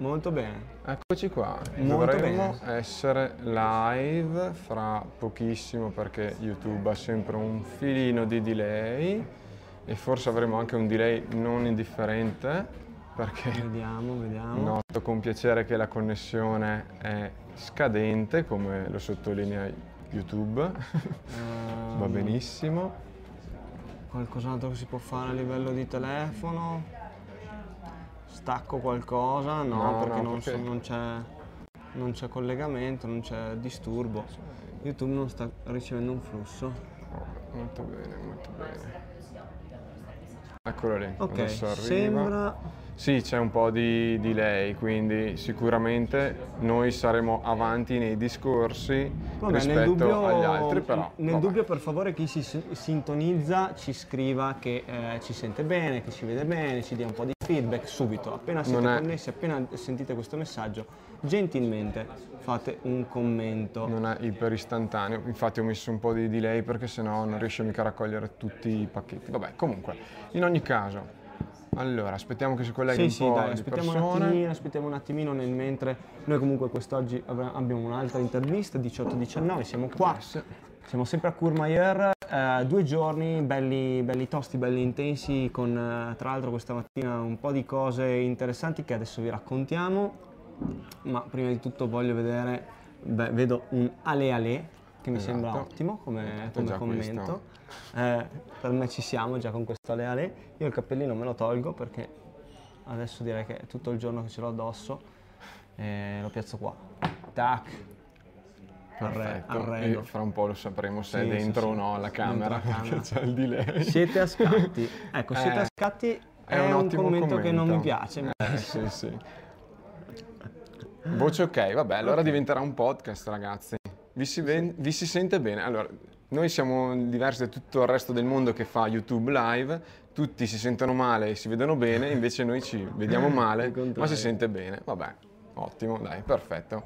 Molto bene. Eccoci qua, Molto dovremmo bene. essere live fra pochissimo perché YouTube ha sempre un filino di delay e forse avremo anche un delay non indifferente perché Vediamo, vediamo. noto con piacere che la connessione è scadente come lo sottolinea YouTube, Ehm, va benissimo. Qualcos'altro che si può fare a livello di telefono? Stacco qualcosa? No, No, perché, no, non, perché- so- non c'è, non c'è collegamento, non c'è disturbo. YouTube non sta ricevendo un flusso. Oh, molto bene, molto bene. Eccolo lì, Ok, sembra... Sì, c'è un po' di delay, quindi sicuramente noi saremo avanti nei discorsi Vabbè, rispetto dubbio, agli altri, però nel vabbè. dubbio per favore chi si si- sintonizza ci scriva che eh, ci sente bene, che ci vede bene, ci dia un po' di feedback subito. Appena siete Non è- connessi, appena sentite questo messaggio, gentilmente fate un commento. non è iper istantaneo, infatti ho messo un po' di delay perché sennò non riesce mica a raccogliere tutti i pacchetti. Vabbè, comunque, in ogni caso, allora aspettiamo che si colleghi Sì, un sì, dai, aspettiamo un attimino, aspettiamo un attimino nel mentre noi comunque quest'oggi abbiamo un'altra intervista, 18-19, siamo qua, siamo sempre a Courmayeur, eh, due giorni belli, belli tosti, belli intensi, con eh, tra l'altro questa mattina un po' di cose interessanti che adesso vi raccontiamo, ma prima di tutto voglio vedere, beh, vedo un ale ale che mi Esatto. sembra ottimo come, come commento. Eh, per me ci siamo già con questo ale ale. Io il cappellino me lo tolgo perché adesso direi che è tutto il giorno che ce l'ho addosso e lo piazzo qua. Tac. Perfetto, arredo. e fra un po' lo sapremo se Sì, è dentro sì. o no alla camera, la perché camera. c'è il delay. Siete a scatti. Ecco, siete Eh, a scatti è, un un, ottimo commento, che non mi commento. piace. Eh, sì, sì. Voce ok, vabbè, allora diventerà un podcast, ragazzi. Vi si, ven- vi si sente bene? Allora, noi siamo diversi da tutto il resto del mondo che fa YouTube live, tutti si sentono male e si vedono bene, invece noi ci vediamo male, ma si sente bene. Vabbè, ottimo, dai, perfetto.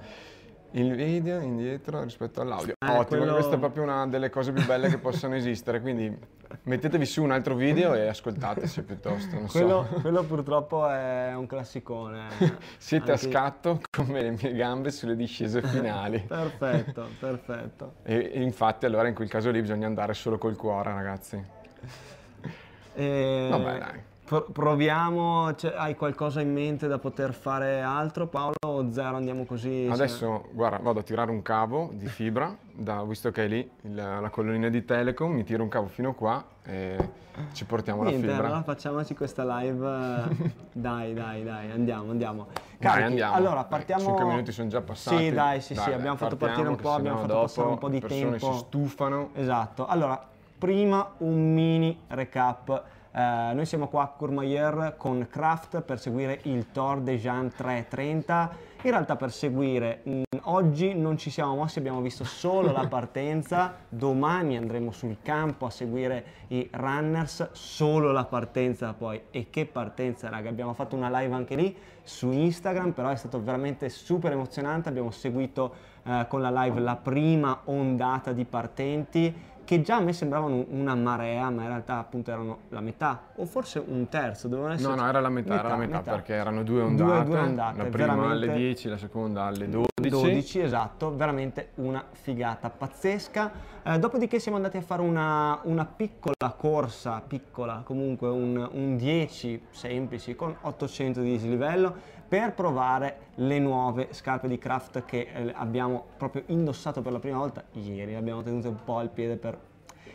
Il video indietro rispetto all'audio. Eh, Ottimo, quello- questa è proprio una delle cose più belle che possono esistere, quindi mettetevi su un altro video e ascoltateci piuttosto, non so. Quello, quello purtroppo è un classicone. Siete a Anche- scatto come le mie gambe sulle discese finali. Perfetto, perfetto. E, e infatti allora in quel caso lì bisogna andare solo col cuore, ragazzi. E Vabbè, dai. pro- proviamo, cioè, hai qualcosa in mente da poter fare altro Paolo o zero andiamo così? Adesso, guarda, vado a tirare un cavo di fibra, da- visto che è lì il- la colonnina di Telecom, mi tiro un cavo fino qua e ci portiamo Niente, la fibra. allora facciamoci questa live. eh, dai, dai, dai, andiamo, andiamo. Dai, Carichi, andiamo. Allora, Dai, partiamo. cinque minuti sono già passati. Sì, dai, sì, Dai, sì, dai, abbiamo fatto partire un po', abbiamo fatto passare un po' di le persone tempo. si stufano. Esatto. Allora, prima un mini recap. Eh, noi siamo qua a Courmayeur con Kraft per seguire il Tor de Jean 330. In realtà per seguire mh, oggi non ci siamo mossi, abbiamo visto solo la partenza. Domani andremo sul campo a seguire i runners, solo la partenza poi. E che partenza, raga! Abbiamo fatto una live anche lì su Instagram, però è stato veramente super emozionante. Abbiamo seguito eh, con la live la prima ondata di partenti che già a me sembravano una marea, ma in realtà appunto erano la metà o forse un terzo, dovevano essere No, no, era la metà, era la metà, perché erano due ondate, due ondate, la prima alle 10, la seconda alle 12. 12, esatto, veramente una figata pazzesca. Eh, dopodiché siamo andati a fare una, una piccola corsa, piccola comunque, un, un 10 semplici con 800 di dislivello per provare le nuove scarpe di Kraft che eh, abbiamo proprio indossato per la prima volta ieri, abbiamo tenuto un po' al piede per...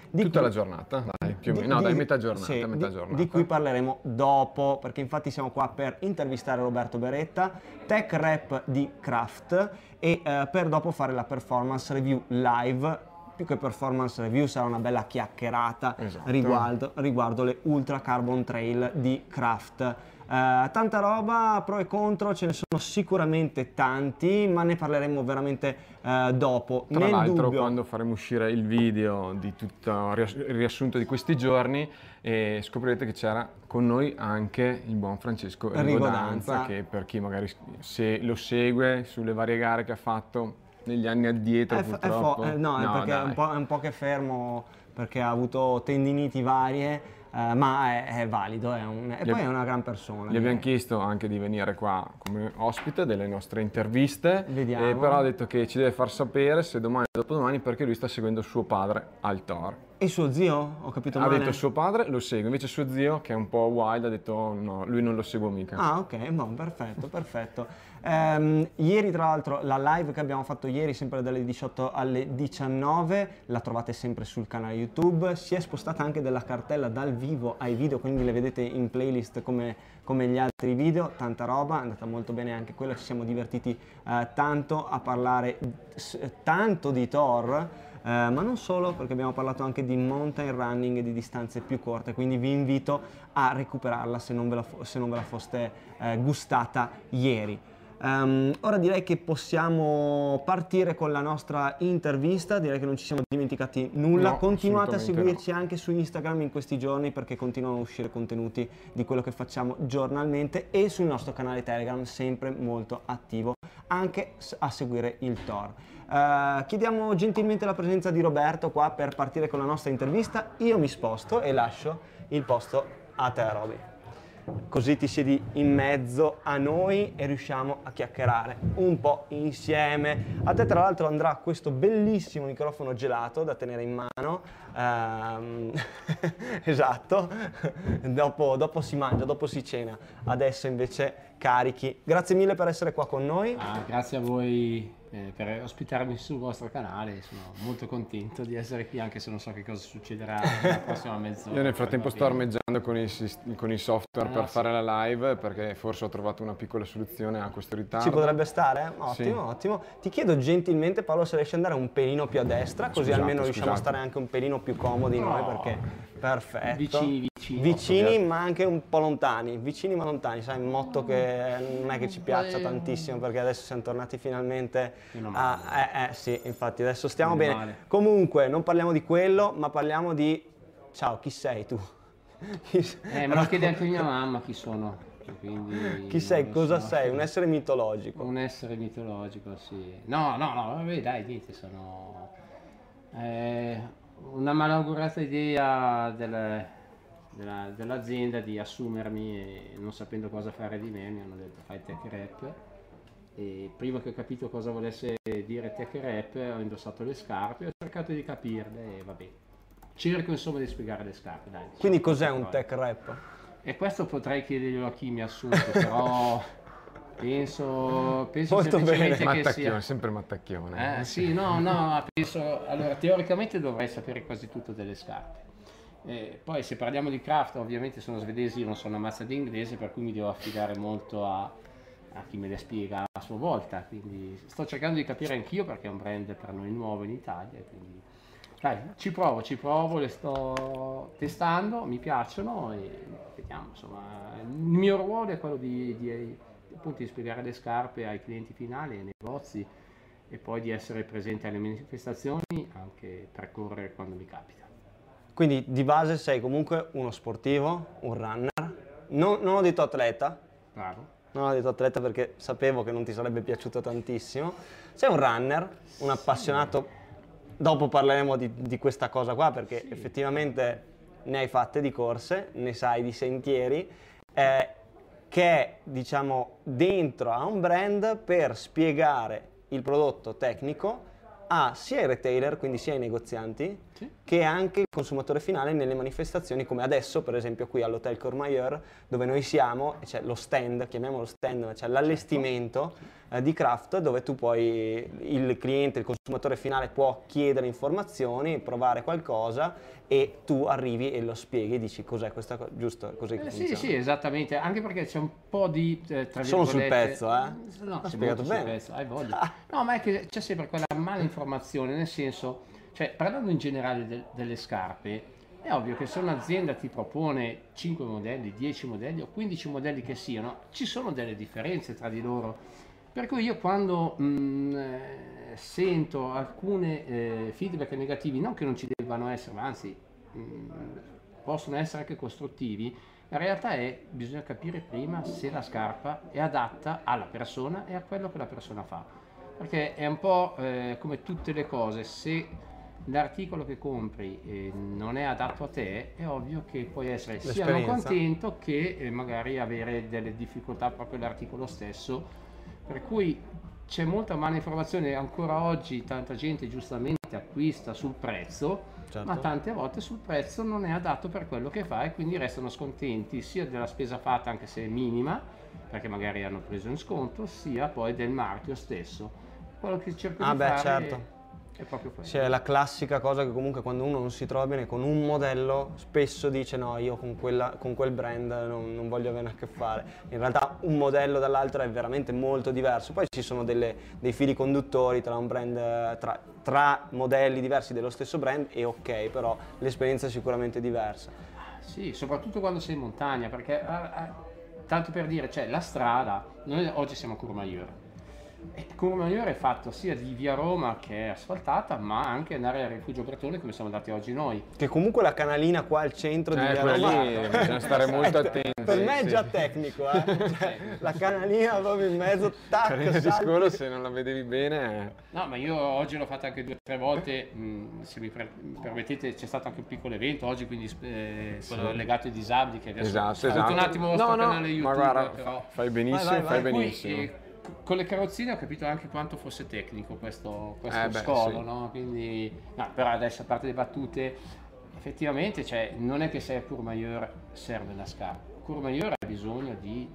di Tutta cui- la giornata, dai, più o di- meno. No, di- dai, metà giornata, sì, metà di, giornata. di cui parleremo dopo, perché infatti siamo qua per intervistare Roberto Beretta, tech rap di Kraft e eh, per dopo fare la performance review live. Più che performance review sarà una bella chiacchierata Esatto. riguardo, riguardo le Ultra Carbon Trail di Kraft. Eh, tanta roba, pro e contro, ce ne sono sicuramente tanti, ma ne parleremo veramente eh, dopo. Tra l'altro, dubbio, quando faremo uscire il video di tutto il riass- il riassunto di questi giorni, eh, scoprirete che c'era con noi anche il buon Francesco Rigodanza. Che per chi magari se lo segue sulle varie gare che ha fatto negli anni addietro, È, è fo- purtroppo. eh, no, è perché è un, po', è un po' che è fermo perché ha avuto tendiniti varie, eh, ma è, è valido, è un- e poi è una gran persona. Gli abbiamo chiesto anche di venire qua come ospite delle nostre interviste, Vediamo. però ha detto che ci deve far sapere se domani o dopodomani perché lui sta seguendo suo padre al Tor. E suo zio? Ho capito Ha male? detto suo padre lo segue, invece suo zio che è un po' wild ha detto "Oh, no, lui non lo seguo mica. Ah, ok, boh, perfetto, perfetto. Ehm, ieri, tra l'altro, la live che abbiamo fatto ieri, sempre dalle 18 alle 19, la trovate sempre sul canale YouTube. Si è spostata anche della cartella dal vivo ai video, quindi le vedete in playlist come, come gli altri video. Tanta roba, è andata molto bene anche quella. Ci siamo divertiti eh, tanto a parlare tanto di Thor. Eh, ma non solo, perché abbiamo parlato anche di mountain running e di distanze più corte, quindi vi invito a recuperarla se non ve la, se non ve la foste eh, gustata ieri. Ehm, ora direi che possiamo partire con la nostra intervista, direi che non ci siamo dimenticati nulla. No, Continuate a seguirci anche su Instagram in questi giorni perché continuano a uscire contenuti di quello che facciamo giornalmente e sul nostro canale Telegram sempre molto attivo anche a seguire il Tor. Eh, chiediamo gentilmente la presenza di Roberto qua per partire con la nostra intervista. Io mi sposto e lascio il posto a te, Roby. Così ti siedi in mezzo a noi e riusciamo a chiacchierare un po' insieme. A te tra l'altro andrà questo bellissimo microfono gelato da tenere in mano. Ehm, esatto, dopo, dopo si mangia, dopo si cena. Adesso invece carichi. Grazie mille per essere qua con noi. Ah, grazie a voi eh, per ospitarmi sul vostro canale, sono molto contento di essere qui anche se non so che cosa succederà nella prossima mezz'ora. Io nel frattempo sto armeggiando con i, con i software Ah, per sì. fare la live perché forse ho trovato una piccola soluzione a questo ritardo. Ci potrebbe stare? Ottimo, Sì. ottimo. Ti chiedo gentilmente Paolo se riesci ad andare un pelino più a destra, così Scusate, almeno riusciamo a scusate. stare anche un pelino più comodi noi No. perché perfetto. Vicini, vicini. Vicini ma anche un po' lontani, vicini ma lontani, sai, un motto che non è che ci piaccia Beh, tantissimo perché adesso siamo tornati finalmente Meno a... male. Eh, eh sì, infatti adesso stiamo Meno bene. male. Comunque non parliamo di quello, ma parliamo di... Ciao, chi sei tu? Eh, me lo chiede anche mia mamma chi sono. quindi Chi sei? Cosa so. sei? Un essere mitologico. Un essere mitologico, sì. No, no, no, vabbè, dai, niente, sono eh, una malaugurata idea del- della- dell'azienda di assumermi e non sapendo cosa fare di me mi hanno detto fai tech rap e prima che ho capito cosa volesse dire tech rap ho indossato le scarpe e ho cercato di capirle e vabbè. Cerco insomma di spiegare le scarpe, dai. Quindi cos'è un tech rap? E questo potrei chiederglielo a chi mi ha assunto, però penso, penso Molto semplicemente che Mattacchione, sia... sempre mattacchione. Eh, sì, no, no, penso... Allora, teoricamente dovrei sapere quasi tutto delle scarpe. Eh, poi se parliamo di craft, ovviamente sono svedesi, io non sono una mazza di inglese, per cui mi devo affidare molto a, a chi me le spiega a sua volta. Quindi sto cercando di capire anch'io perché è un brand per noi nuovo in Italia. Quindi dai, ci provo, ci provo, le sto testando, mi piacciono e vediamo. Insomma, il mio ruolo è quello di, di- appunto di spiegare le scarpe ai clienti finali, ai negozi e poi di essere presente alle manifestazioni anche per correre quando mi capita. Quindi di base sei comunque uno sportivo, un runner. Non, non ho detto atleta, Bravo. non ho detto atleta perché sapevo che non ti sarebbe piaciuto tantissimo. Sei un runner, un appassionato. Dopo parleremo di, di questa cosa qua perché effettivamente ne hai fatte di corse, ne sai di sentieri, eh, che è diciamo dentro a un brand per spiegare il prodotto tecnico a sia i retailer, quindi sia i negozianti, Sì. che anche il consumatore finale nelle manifestazioni come adesso per esempio qui all'Hotel Courmayeur dove noi siamo c'è lo stand, chiamiamolo stand, c'è l'allestimento eh, di craft dove tu puoi, il cliente, il consumatore finale può chiedere informazioni, provare qualcosa e tu arrivi e lo spieghi e dici cos'è questa cosa, giusto? Così Eh, sì, sì, esattamente, anche perché c'è un po' di... eh, Sono sul pezzo, eh? No, spiegato bene. pezzo, hai voglia. No, ma è che c'è sempre quella malinformazione, nel senso, cioè parlando in generale del- delle scarpe, è ovvio che se un'azienda ti propone 5 modelli, 10 modelli o 15 modelli che siano, ci sono delle differenze tra di loro. Per cui io quando mh, eh, sento alcune eh, feedback negativi, non che non ci debbano essere, ma anzi mh, possono essere anche costruttivi, la realtà è bisogna capire prima se la scarpa è adatta alla persona e a quello che la persona fa. Perché è un po' eh, come tutte le cose, se l'articolo che compri eh, non è adatto a te, è ovvio che puoi essere sia non contento che eh, magari avere delle difficoltà proprio l'articolo stesso. Per cui c'è molta malinformazione ancora oggi, tanta gente giustamente acquista sul prezzo, Certo. ma tante volte sul prezzo non è adatto per quello che fa e quindi restano scontenti sia della spesa fatta anche se è minima, perché magari hanno preso in sconto, sia poi del marchio stesso. Quello che cerco Ah, di beh, fare certo. è proprio quello. C'è la classica cosa che comunque quando uno non si trova bene con un modello spesso dice no io con, quella- con quel brand non, non voglio avere a che fare. In realtà un modello dall'altro è veramente molto diverso. Poi ci sono delle- dei fili conduttori tra un brand, eh, tra, tra modelli diversi dello stesso brand e ok, però l'esperienza è sicuramente diversa. Sì, soprattutto quando sei in montagna, perché ah, ah, tanto per dire, cioè la strada, noi oggi siamo a Courmayeur. E Courmayeur è fatto sia di via Roma che è asfaltata, ma anche andare al rifugio Bretone come siamo andati oggi noi. Che comunque la canalina qua al centro di Eh, Via quella Roma- lì bisogna stare molto attenti, Per me è sì. già tecnico, eh. Cioè, la canalina proprio in mezzo, tac, Carina di scolo, se non la vedevi bene... No, ma io oggi l'ho fatta anche due o tre volte, mh, se mi per- permettete c'è stato anche un piccolo evento oggi, quindi eh, quello legato ai disabili che adesso Esatto, esatto. un attimo il vostro No, no, canale YouTube, ma guarda, però... fai benissimo, Vai, vai, fai vai. Poi, benissimo. eh, c- con le carrozzine ho capito anche quanto fosse tecnico questo, questo Eh beh, scolo, sì. no? Quindi, no, però adesso a parte le battute, effettivamente cioè, non è che sei a Courmayeur serve la scarpa. Courmayeur ha bisogno di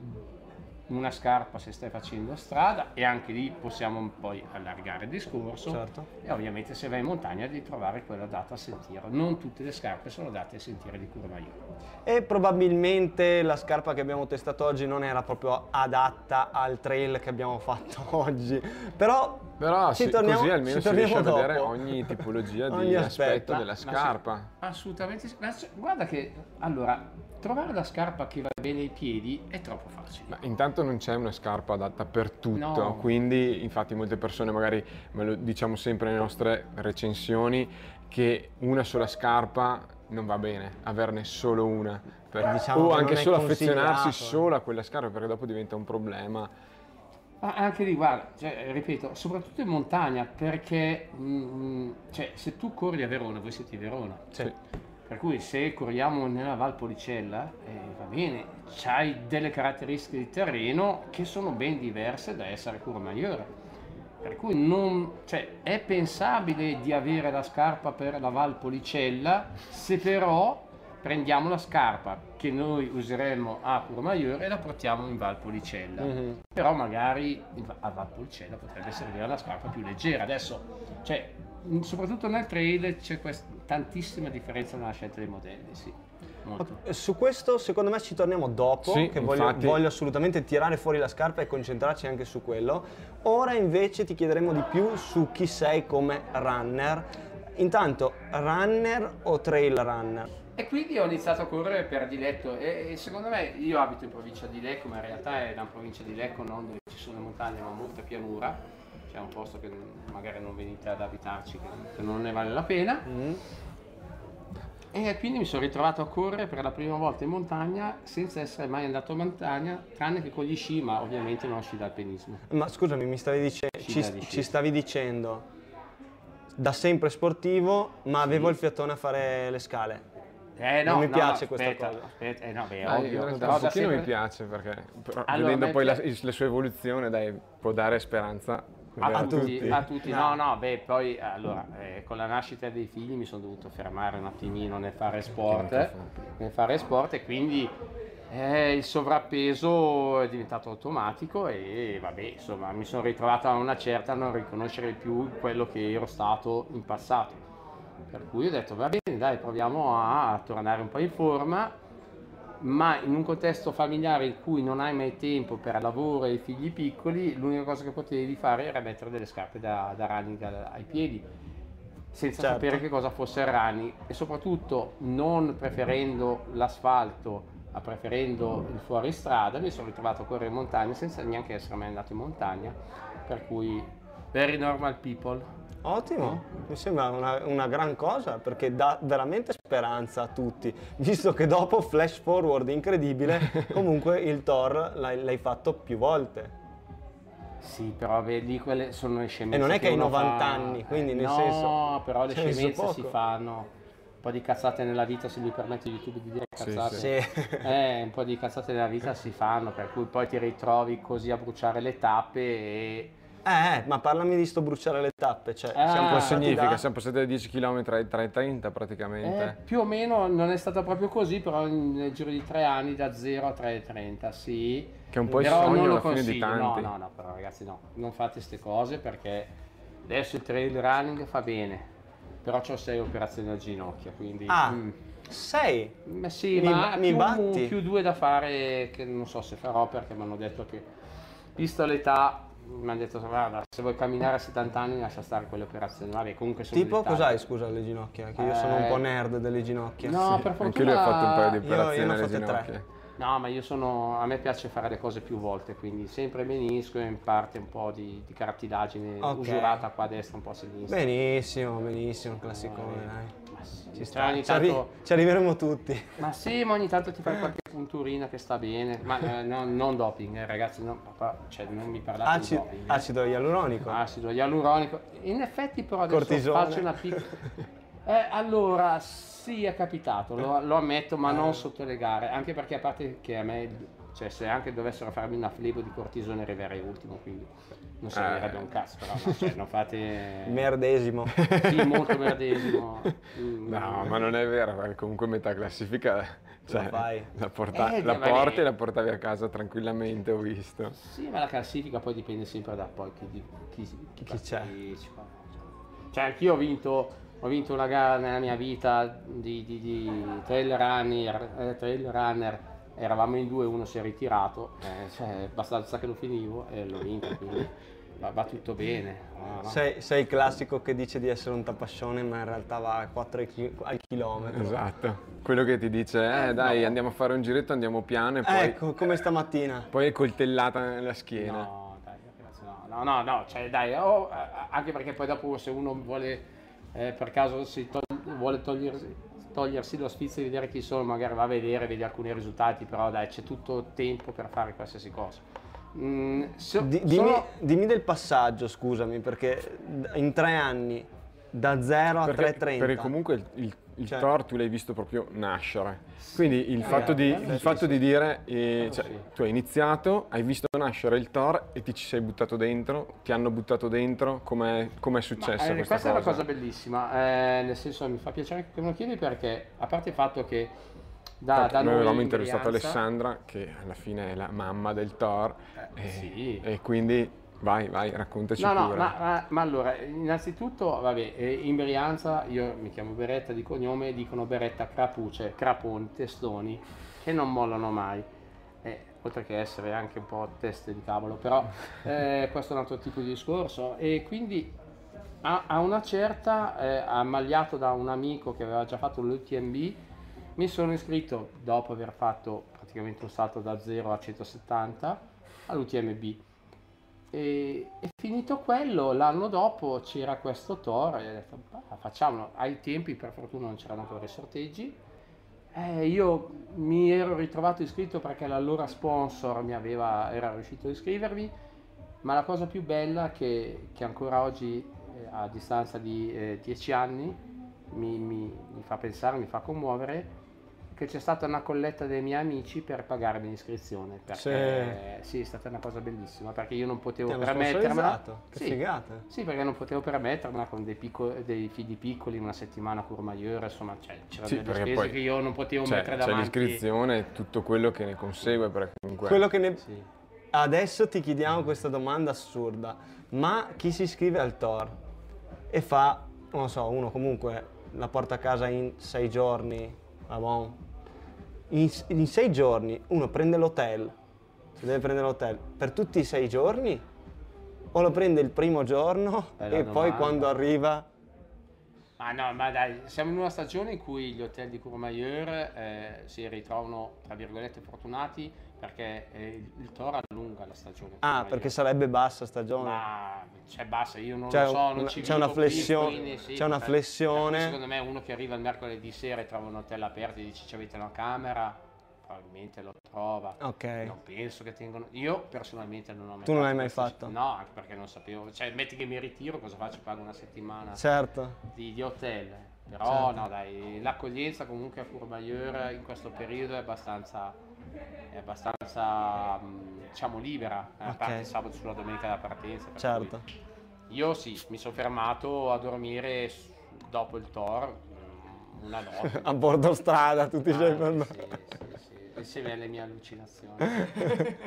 una scarpa se stai facendo strada e anche lì possiamo poi allargare il discorso Certo. e ovviamente se vai in montagna devi trovare quella adatta a sentiero. Non tutte le scarpe sono adatte a sentiero di Courmayeur. E probabilmente la scarpa che abbiamo testato oggi non era proprio adatta al trail che abbiamo fatto oggi. Però, Però ci sì, torniamo, così almeno ci si riesce a torniamo vedere dopo. ogni tipologia di Ogni aspetto aspetto. della Ma- ma scarpa. assolutamente. Ma guarda che allora trovare la scarpa che va bene ai piedi è troppo facile. Ma intanto non c'è una scarpa adatta per tutto, No. quindi infatti molte persone magari, me lo diciamo sempre nelle nostre recensioni, che una sola scarpa non va bene, averne solo una. Per- Diciamo o che anche solo affezionarsi solo a quella scarpa perché dopo diventa un problema. Ma anche lì, guarda, cioè, ripeto, soprattutto in montagna, perché mm, cioè, se tu corri a Verona, voi siete di Verona, Sì. Per cui se corriamo nella Val Policella, eh, va bene, c'hai delle caratteristiche di terreno che sono ben diverse da essere Courmayeur. Per cui non, cioè, è pensabile di avere la scarpa per la Val Policella se però prendiamo la scarpa che noi useremmo a Courmayeur e la portiamo in Val Policella. Mhm. Però magari a Val Policella potrebbe servire una scarpa più leggera. Adesso, cioè, soprattutto nel trail c'è quest- tantissima differenza nella scelta dei modelli, sì. Molto. Su questo secondo me ci torniamo dopo, Sì, che voglio, voglio assolutamente tirare fuori la scarpa e concentrarci anche su quello. Ora invece ti chiederemo di più su chi sei come runner. Intanto, runner o trail runner? E quindi ho iniziato a correre per diletto e, e secondo me io abito in provincia di Lecco, ma in realtà è una provincia di Lecco non dove ci sono montagne ma molta pianura, c'è un posto che magari non venite ad abitarci che, non ne vale la pena. Mm. E quindi mi sono ritrovato a correre per la prima volta in montagna senza essere mai andato in montagna, tranne che con gli sci, ma ovviamente non sci d'alpinismo. Ma scusami, mi stavi dice- ci, sci. ci stavi dicendo da sempre sportivo, ma avevo il fiatone a fare le scale. Eh, no, Non mi no, piace no, questa aspetta, cosa. Aspetta, eh, no, beh, Ah, ovvio. un da pochino mi sempre- piace perché però, Allora, vedendo poi la, piace- le sue evoluzioni dai, può dare speranza A, A tutti, tutti. a tutti. No, no, beh, poi allora, eh, con la nascita dei figli mi sono dovuto fermare un attimino nel fare sport, nel fare sport e quindi eh, il sovrappeso è diventato automatico e vabbè, insomma, mi sono ritrovato a una certa a non riconoscere più quello che ero stato in passato. Per cui ho detto, va bene, dai, proviamo a tornare un po' in forma ma in un contesto familiare in cui non hai mai tempo per lavoro e figli piccoli, l'unica cosa che potevi fare era mettere delle scarpe da, da running ai piedi, senza Certo. sapere che cosa fosse il running e soprattutto non preferendo l'asfalto, ma preferendo il fuoristrada, mi sono ritrovato a correre in montagna senza neanche essere mai andato in montagna, per cui very normal people. Ottimo, mi sembra una, una gran cosa perché dà veramente speranza a tutti, visto che dopo flash forward incredibile, comunque il Thor l'hai, l'hai fatto più volte. Sì, però vedi, quelle sono le scemenze. E non è che hai uno 90 fa- anni, quindi nel no, senso- No, però le scemenze si fanno. Un po' di cazzate nella vita, se mi permette YouTube di dire Sì, cazzate. Sì. Eh, un po' di cazzate nella vita si fanno, per cui poi ti ritrovi così a bruciare le tappe e... Eh, eh, ma parlami di sto bruciare le tappe, cioè, Ah. siamo Cosa passati significa? da- Siamo passati da 10 km ai 3,30 Eh, praticamente. più o meno non è stato proprio così, però nel giro di tre anni da 0 a 3,30, sì. Che è un po' il sogno non lo alla fine di tanti. No, no, no, però ragazzi no, non fate queste cose perché adesso il trail running fa bene, però ho 6 operazioni al ginocchio, quindi... Ah, mm. sei? Ma sì, Mi- ma mi più, batti? più due da fare che non so se farò perché mi hanno detto che, visto l'età, mi hanno detto guarda, se vuoi camminare a 70 anni lascia stare quelle operazioni. Vabbè, comunque sono Tipo, dettagli. cos'hai, scusa, alle ginocchia? Che io sono un Eh, po' nerd delle ginocchia. No, Sì, per Anche fortuna... lui ha fatto un paio di Io- io operazioni ne ho alle fatte tre. ginocchia. No, ma io sono, a me piace fare le cose più volte, quindi sempre menisco e in parte un po' di, di cartilagine Ok. usurata qua a destra, un po' a sinistra. Benissimo, benissimo, classicone, Eh, dai. Sì, Ci cioè, sta. Ci, arri- tanto- ci arriveremo tutti. Ma sì, ma ogni tanto ti fai qualche punturina che sta bene. Ma eh, no- non doping, eh, ragazzi, no, papà, cioè, non mi parlate di Acido, doping. eh. acido ialuronico. Acido ialuronico. In effetti però adesso Cortisone. faccio una piccola... Eh, allora, sì, è capitato, lo, lo ammetto, ma Eh. non sotto le gare. Anche perché a parte che a me, cioè se anche dovessero farmi una flebo di cortisone arriverei ultimo, quindi non servirebbe Eh. un cazzo, però no, cioè, non fate... Merdesimo. Sì, molto merdesimo. Mm. No, ma non è vero, perché comunque metà classifica cioè, la, porta- Eh, la porti e la portavi a casa tranquillamente, ho visto. Sì, ma la classifica poi dipende sempre da poi chi, chi, chi, Chi c'è. partecipa. Cioè, anch'io ho vinto, ho vinto una gara nella mia vita di, di- di trail, runner, eh, trail runner, eravamo in due, uno si è ritirato, eh, cioè, abbastanza che lo finivo e l'ho vinto, quindi va, va tutto bene. no, no. Sei, sei il classico che dice di essere un tapascione, ma in realtà va a 4 chi- al chilometro. Esatto. Quello che ti dice, eh dai, andiamo a fare un giretto, andiamo piano e poi, Ecco, come stamattina. poi è coltellata nella schiena. No, dai, no, no, no, no, cioè dai, oh, eh, anche perché poi dopo se uno vuole, eh, per caso si tol- vuole togliersi, togliersi lo sfizio di vedere chi sono, magari va a vedere, vede alcuni risultati, però dai, c'è tutto tempo per fare qualsiasi cosa. Mm, so- Di- dimmi, sono- dimmi del passaggio, scusami, perché in tre anni, da 0 a Perché, 3,30. perché comunque il, il, il Cioè- Thor tu l'hai visto proprio nascere. Quindi il, fatto, eh, di, eh, il sì, fatto sì. di dire, eh, cioè, sì. tu hai iniziato, hai visto nascere il Thor e ti ci sei buttato dentro, ti hanno buttato dentro, com'è, com'è Ma, successa eh, questa questa è una cosa? cosa bellissima, eh, nel senso mi fa piacere che me lo chiedi perché, a parte il fatto che da, da noi avevamo in intervistato Alessandra, che alla fine è la mamma del Thor, Eh, e, sì. e quindi vai, vai, raccontaci No, no, pure. ma, ma- ma allora, innanzitutto, vabbè, eh, in Brianza io mi chiamo Beretta di cognome, dicono Beretta Crapuce, Craponi, Testoni, che non mollano mai. Eh, oltre che essere anche un po' teste di cavolo, però eh, questo è un altro tipo di discorso. E quindi a, a una certa, eh, ammagliato da un amico che aveva già fatto l'UTMB, mi sono iscritto dopo aver fatto praticamente un salto da 0 a 170 all'UTMB. E, e finito quello, l'anno dopo c'era questo Thor e ho detto, "Bah, facciamolo. Ai tempi per fortuna non c'erano ancora i sorteggi. Eh, io mi ero ritrovato iscritto perché l'allora sponsor mi aveva, era riuscito a iscrivermi, ma la cosa più bella che, che ancora oggi, eh, a distanza di eh, dieci anni, mi, mi- mi fa pensare, mi fa commuovere, che c'è stata una colletta dei miei amici per pagarmi l'iscrizione. Perché sì. è stata una cosa bellissima, perché io non potevo permettermela. Che Sì. figata. Sì, perché non potevo permettermela con dei, picco- dei figli piccoli, una settimana a Courmayeur, insomma, cioè, c'erano Sì, delle perché spese poi che io non potevo Cioè, mettere c'è davanti. l'iscrizione e tutto quello che ne consegue, perché comunque... Quello che ne... Sì. Adesso ti chiediamo questa domanda assurda. Ma chi si iscrive al Tor e fa, non lo so, uno comunque la porta a casa in sei giorni, ah bon. In, in sei giorni uno prende l'hotel, si deve prendere l'hotel per tutti i sei giorni? O lo prende il primo giorno Bella e poi domanda. quando arriva... Ma no, ma dai, siamo in una stagione in cui gli hotel di Courmayeur eh, si ritrovano, tra virgolette, fortunati perché eh, il Toro allunga la stagione. Ah, perché sarebbe bassa stagione. Ma c'è bassa, io non C'è lo so, non ci c'è una qui, flessione- quindi sì, c'è una per- flessione. per Secondo me uno che arriva il mercoledì sera e trova un hotel aperto e dice ci avete una camera, probabilmente lo trova. Ok. Non penso che tengano. Io personalmente non ho mai Tu non l'hai mai fatto? No, anche perché non sapevo. Cioè, metti che mi ritiro, cosa faccio? Pago una settimana Certo. di, di hotel. Però Certo. no, dai, l'accoglienza comunque a Courmayeur in questo periodo è abbastanza, è abbastanza mh, diciamo libera, eh, a Ok. parte il sabato sulla domenica della partenza. Certo. Io sì, mi sono fermato a dormire dopo il Tor mh, una notte. A bordo strada, tutti Ah, scendendo. sì, sì, sì, insieme alle mie allucinazioni.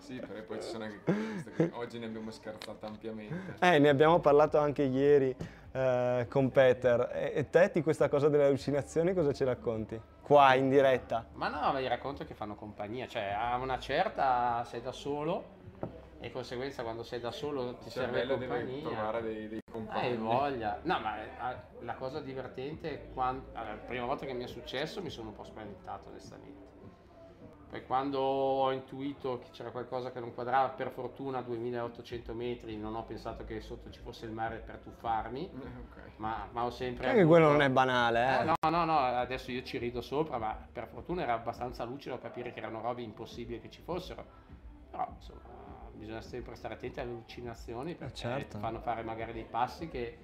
Sì, perché poi ci sono anche queste che oggi ne abbiamo scherzato ampiamente. Eh, ne abbiamo parlato anche ieri eh, con Peter. E, e te di questa cosa delle allucinazioni cosa ci racconti? Qua in diretta. Ma no, vi racconto che fanno compagnia, cioè a una certa sei da solo e di conseguenza quando sei da solo ti Il serve compagnia. trovare dei, dei compagni. Hai voglia. No, ma eh, la cosa divertente è quando allora, la prima volta che mi è successo mi sono un po' spaventato onestamente. Poi quando ho intuito che c'era qualcosa che non quadrava, per fortuna a 2800 metri non ho pensato che sotto ci fosse il mare per tuffarmi, Eh, ok. ma, ma ho sempre... Anche avuto- quello non è banale, eh. eh, no, no, no, adesso io ci rido sopra, ma per fortuna era abbastanza lucido a capire che erano robe impossibili che ci fossero. Però, insomma, bisogna sempre stare attenti alle allucinazioni perché certo. ti fanno fare magari dei passi che,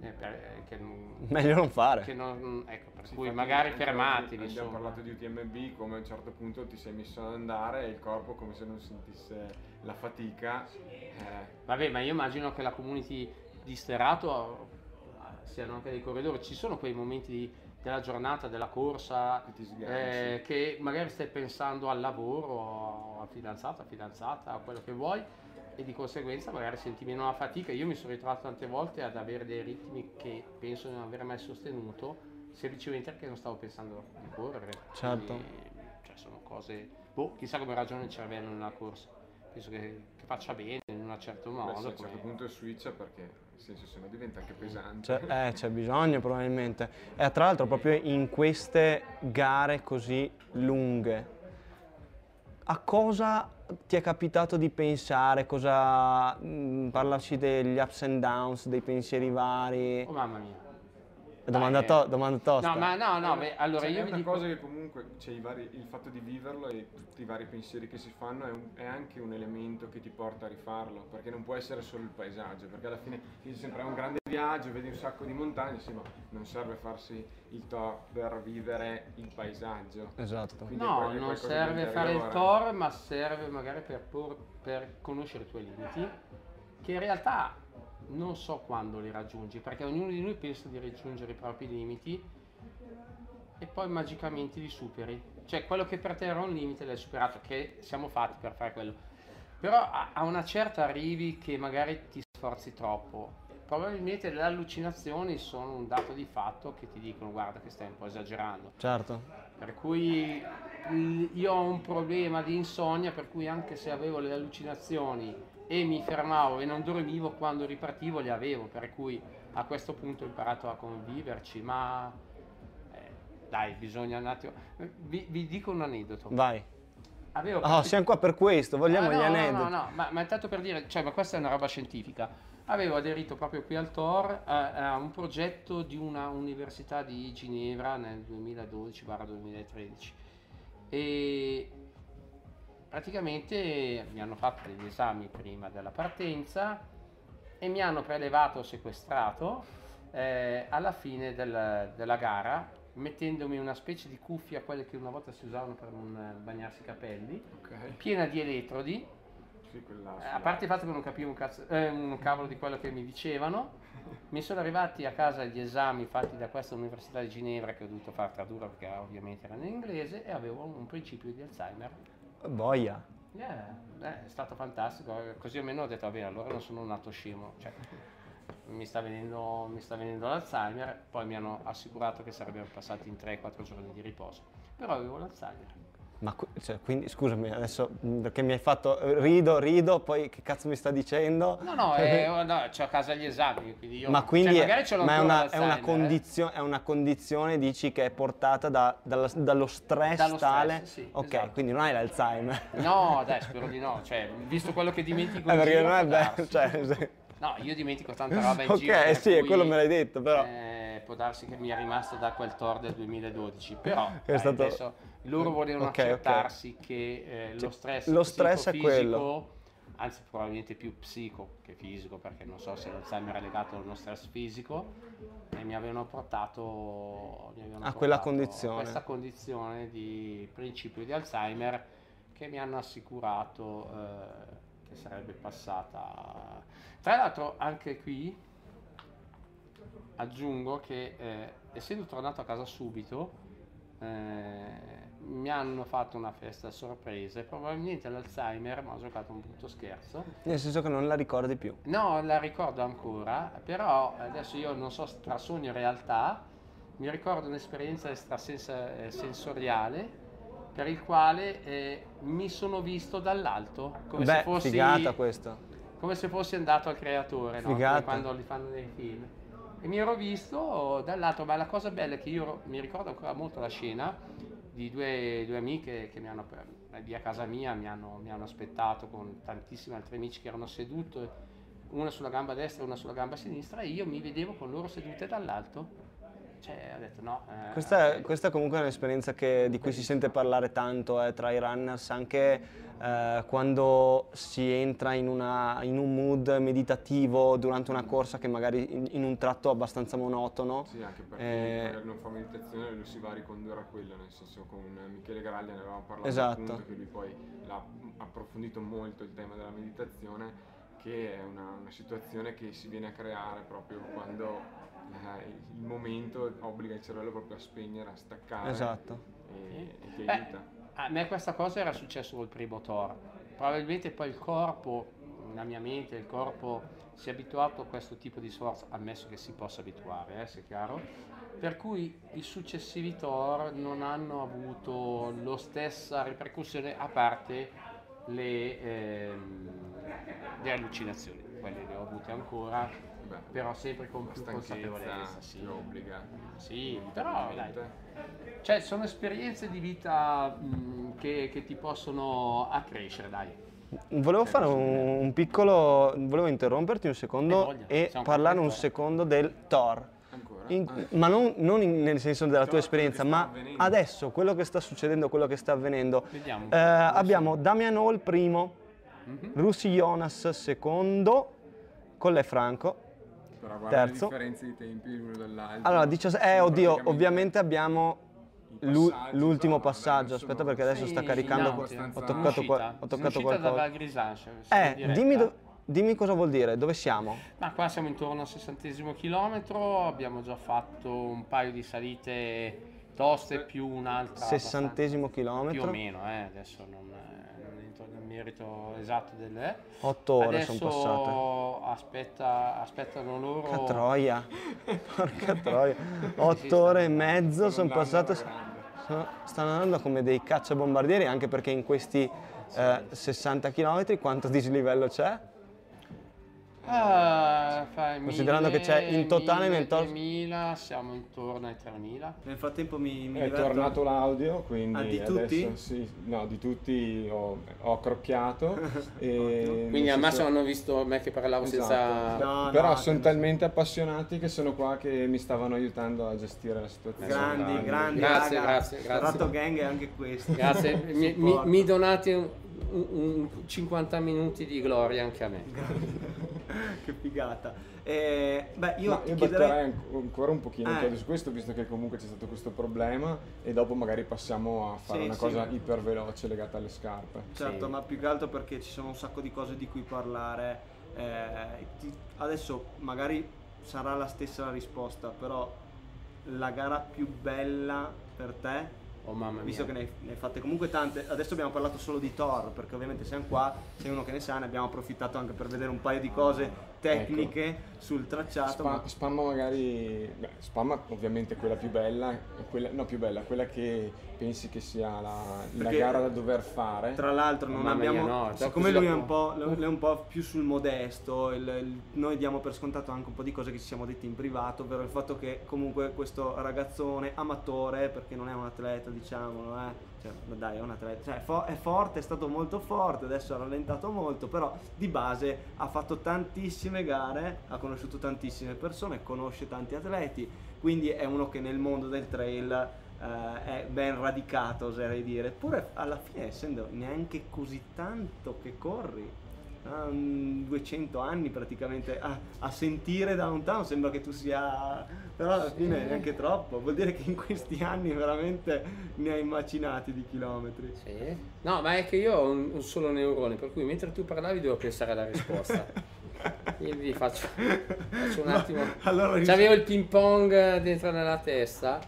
eh, per- che non... Meglio non fare. che non- ecco, per Sì, cui magari oggi Abbiamo insomma. parlato di UTMB, come a un certo punto ti sei messo ad andare e il corpo come se non sentisse la fatica. eh, Vabbè, ma io immagino che la community di Sterato eh, siano anche dei corridori. Ci sono quei momenti di- della giornata, della corsa, Che ti sganci. eh, che magari stai pensando al lavoro, al fidanzato, a fidanzata, a quello che vuoi e di conseguenza magari senti meno la fatica. Io mi sono ritrovato tante volte ad avere dei ritmi che penso di non aver mai sostenuto, semplicemente perché non stavo pensando di correre. Certo. Quindi, cioè, sono cose... Boh, chissà come ragiona il cervello nella corsa. Penso che, che faccia bene in un certo beh, modo. sì, a un certo punto switcha perché nel senso se no diventa anche pesante. C'è, eh, c'è bisogno probabilmente. E tra l'altro proprio in queste gare così lunghe, a cosa ti è capitato di pensare? Cosa, mh, parlaci degli ups and downs, dei pensieri vari. Oh mamma mia. Domanda, Dai, to- domanda tosta. No, ma no, no, beh, allora Cioè, io è una dico... cosa che comunque c'è i vari- il fatto di viverlo e tutti i vari pensieri che si fanno è, un- è anche un elemento che ti porta a rifarlo, perché non può essere solo il paesaggio, perché alla fine dici sempre è un grande viaggio, vedi un sacco di montagne, sì, ma non serve farsi il top per vivere il paesaggio. Esatto. Quindi No, non serve fare il. Tor, ma serve magari per, por- per conoscere i tuoi limiti, che in realtà non so quando li raggiungi, perché ognuno di noi pensa di raggiungere i propri limiti e poi magicamente li superi. Cioè quello che per te era un limite l'hai superato, che siamo fatti per fare quello. Però a, una certa arrivi che magari ti sforzi troppo. Probabilmente le allucinazioni sono un dato di fatto che ti dicono guarda che stai un po' esagerando. Certo. Per cui io ho un problema di insonnia, per cui anche se avevo le allucinazioni e mi fermavo e non dormivo quando ripartivo, le avevo, per cui a questo punto ho imparato a conviverci, ma eh, dai, bisogna un attimo... Vi, vi dico un aneddoto. Vai. Avevo Oh, siamo qua per questo, vogliamo Ah, no, gli no, aneddoti. No, no, ma, ma è tanto per dire, cioè, ma questa è una roba scientifica. Avevo aderito proprio qui al Tor a, a un progetto di una università di Ginevra nel 2012-2013 e praticamente mi hanno fatto degli esami prima della partenza e mi hanno prelevato sequestrato eh, alla fine del- della gara mettendomi una specie di cuffia, quelle che una volta si usavano per non eh, bagnarsi i capelli, Ok, piena di elettrodi, sì, eh, a parte il fatto che non capivo un, cazzo- eh, un cavolo di quello che mi dicevano, mi sono arrivati a casa gli esami fatti da questa università di Ginevra che ho dovuto far tradurre perché ovviamente erano in inglese e avevo un principio di Alzheimer. Boia. Eh, eh, è stato fantastico, eh, così almeno ho detto, bene, allora non sono nato scemo, cioè, mi, sta venendo, mi sta venendo l'Alzheimer, poi mi hanno assicurato che sarebbero passati in 3-4 giorni di riposo, però avevo l'Alzheimer. Ma cioè, quindi scusami adesso mh, perché mi hai fatto eh, rido, rido, poi che cazzo mi sta dicendo? No, no, eh, no c'ho a casa gli esami, quindi io... Ma quindi cioè, è, magari ce l'ho ma è, una, è, una l'Alzheimer, eh. condizio- è una condizione, dici, che è portata da- dalla- dallo stress Dallo stress, tale? sì, ok, esatto. quindi non hai l'Alzheimer. No, dai, spero di no. Cioè, visto quello che dimentico Eh, perché non è bello, cioè, se- No, io dimentico tanta roba in Ok, giro. per sì, cui, quello me l'hai detto, però. eh, può darsi che mi è rimasto da quel tour del 2012, però È dai, stato- adesso loro volevano Ok, ok. accertarsi che eh, lo stress, lo stress è quello. anzi probabilmente più psico che fisico, perché non so se l'Alzheimer è legato a uno stress fisico, e mi avevano portato, mi avevano A quella portato condizione. questa condizione di principio di Alzheimer che mi hanno assicurato eh, che sarebbe passata. Tra l'altro anche qui aggiungo che eh, essendo tornato a casa subito eh, mi hanno fatto una festa a sorpresa e probabilmente l'Alzheimer mi ha giocato un brutto scherzo. Nel senso che non la ricordi più. No, la ricordo ancora, però adesso io non so tra sogno e realtà, mi ricordo un'esperienza extrasensoriale per il quale eh, mi sono visto dall'alto, come, se Beh, fossi, figata questo. come se fossi andato al creatore, no? Quando li fanno nei film. E mi ero visto dall'alto, ma la cosa bella è che io mi ricordo ancora molto la scena di due, due amiche che mi hanno, lì a casa mia mi hanno, mi hanno aspettato con tantissimi altri amici che erano seduti, una sulla gamba destra e una sulla gamba sinistra, e io mi vedevo con loro sedute dall'alto. Cioè, ho detto no. eh, Questa, è, questa comunque è un'esperienza che- di cui si sente parlare tanto eh, tra i runners, anche eh, quando si entra in, una- in un mood meditativo durante una corsa che magari in, in un tratto abbastanza monotono. Sì, anche perché Eh, magari non fa meditazione lui si va a ricondurre a quello, nel senso con Michele Graglia ne avevamo parlato Esatto. appunto, che lui poi l'ha approfondito molto il tema della meditazione, che è una, una situazione che si viene a creare proprio quando eh, il momento obbliga il cervello proprio a spegnere, a staccare Esatto. e, e ti Eh, aiuta. A me questa cosa era successo col primo Thor. Probabilmente poi il corpo, la mia mente, il corpo si è abituato a questo tipo di sforzo, ammesso che si possa abituare, eh, se è chiaro. Per cui i successivi Thor non hanno avuto la stessa ripercussione, a parte le, ehm, le allucinazioni. Quelle le ho avute ancora, Beh, però sempre con più consapevolezza. Sì, ti obbliga. sì però dai. Cioè, sono esperienze di vita mh, che, che ti possono accrescere, dai. Volevo fare un, un piccolo, volevo interromperti un secondo voglia, e siamo parlare un secondo del Thor. In- Ah, ma non, non in- nel senso della tua esperienza, ma avvenendo. adesso quello che sta succedendo, quello che sta avvenendo. Vediamo. Eh, abbiamo Damian Hall primo, Mhm. Russi Jonas secondo, Colle Franco. Però guarda terzo. le differenze di tempi l'uno dall'altro. Allora, 17, eh, oddio, ovviamente abbiamo l'ultimo passaggio. Aspetta perché adesso Sì, sta caricando. ho toccato, qua- uscita, ho toccato qualcosa. Eh, dimmi, do- dimmi cosa vuol dire, dove siamo? Ma qua siamo intorno al sessantesimo chilometro, abbiamo già fatto un paio di salite toste più un'altra. Sessantesimo chilometro. Più o meno, eh, adesso non, nel merito esatto del... eh. 8 ore sono passate. aspetta, aspettano loro... Porca troia, porca troia. Sì, 8 sta ore e mezzo sono passate. sono- stanno andando come dei cacciabombardieri, anche perché in questi eh, 60 km quanto dislivello c'è? Ah, fai Considerando che c'è in totale nel tor- 2000, siamo intorno ai 3000. Nel frattempo mi, È tornato l'audio, quindi Ah, di adesso tutti? sì, no, di tutti ho, ho crocchiato. e Quindi al massimo hanno visto me che parlavo Esatto. senza... No, Però no, sono talmente appassionati che sono qua che mi stavano aiutando a gestire la situazione. Grandi, grandi, Grazie, raga. grazie, grazie. Ratto Gang è anche questo. Grazie, mi, mi, mi donate un, un- un 50 minuti di gloria anche a me. che figata. Eh, beh, io io chiederei... ancora un pochino Eh. su questo, visto che comunque c'è stato questo problema e dopo magari passiamo a fare Sì, una sì. cosa iper veloce legata alle scarpe. Certo, Sì. ma più che altro perché ci sono un sacco di cose di cui parlare. Eh, ti- adesso magari sarà la stessa la risposta, però la gara più bella per te, Oh mamma mia. visto che ne hai, ne hai fatte comunque tante, adesso abbiamo parlato solo di Thor, perché ovviamente siamo qua, sei uno che ne sa, ne abbiamo approfittato anche per vedere un paio di cose tecniche sul tracciato. Spa- ma- spamma magari, beh, spamma ovviamente quella più bella, quella, no più bella, quella che pensi che sia la, la gara da dover fare. Tra l'altro non Mamma mia, abbiamo, no, siccome lui è un, po', lui è un po' più sul modesto, il- il- noi diamo per scontato anche un po' di cose che ci siamo detti in privato, ovvero il fatto che comunque questo ragazzone amatore, perché non è un atleta diciamolo, eh, cioè, ma dai è un atleta, cioè, è, fo- è forte, è stato molto forte, adesso ha rallentato molto, però di base ha fatto tantissime gare, ha conosciuto tantissime persone, conosce tanti atleti, quindi è uno che nel mondo del trail eh, è ben radicato, oserei dire. Eppure alla fine, essendo neanche così tanto che corri, ah, mm, 200 anni praticamente a, a sentire da lontano sembra che tu sia però alla fine neanche troppo vuol dire che in questi anni veramente ne hai macinati di chilometri Sì. No, ma è che io ho un, un solo neurone, per cui mentre tu parlavi devo pensare alla risposta. Quindi faccio, faccio un attimo. allora ris- C'avevo il ping pong dentro nella testa.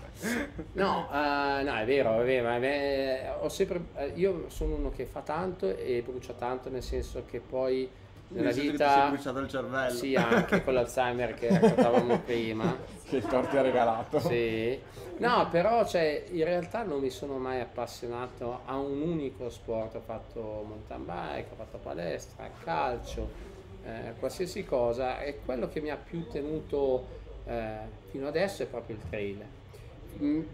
No, eh, no, è vero, è vero. ma me- ho sempre, eh, io sono uno che fa tanto e brucia tanto, nel senso che poi nella Nel senso che ti sei vita. bruciato il cervello Sì, anche con l'Alzheimer che raccontavamo prima. Che il torti ha regalato. Sì. No, però cioè, in realtà non mi sono mai appassionato a un unico sport. Ho fatto mountain bike, ho fatto palestra, calcio, eh, qualsiasi cosa. E quello che mi ha più tenuto eh, fino adesso è proprio il trail.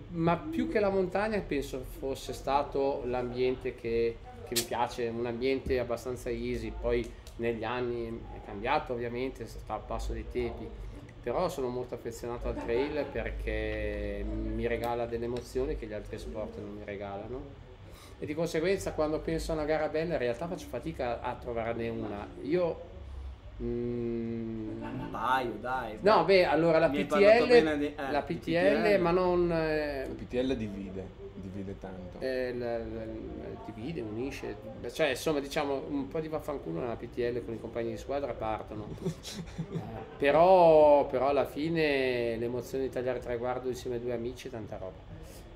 Ma più che la montagna penso fosse stato l'ambiente che, che mi piace, un ambiente abbastanza easy, poi negli anni è cambiato ovviamente, sta al passo dei tempi, però sono molto affezionato al trail perché mi regala delle emozioni che gli altri sport non mi regalano e di conseguenza quando penso a una gara bella in realtà faccio fatica a trovarne una. Io... mm, un paio dai No, beh, allora la PTL, di- eh, la PTL, PTL. ma non eh, Il PTL divide, divide tanto. eh, la- la- divide, unisce, cioè insomma diciamo un po' di vaffanculo nella PTL con i compagni di squadra partono. Però, però alla fine l'emozione di tagliare il traguardo insieme a due amici è tanta roba.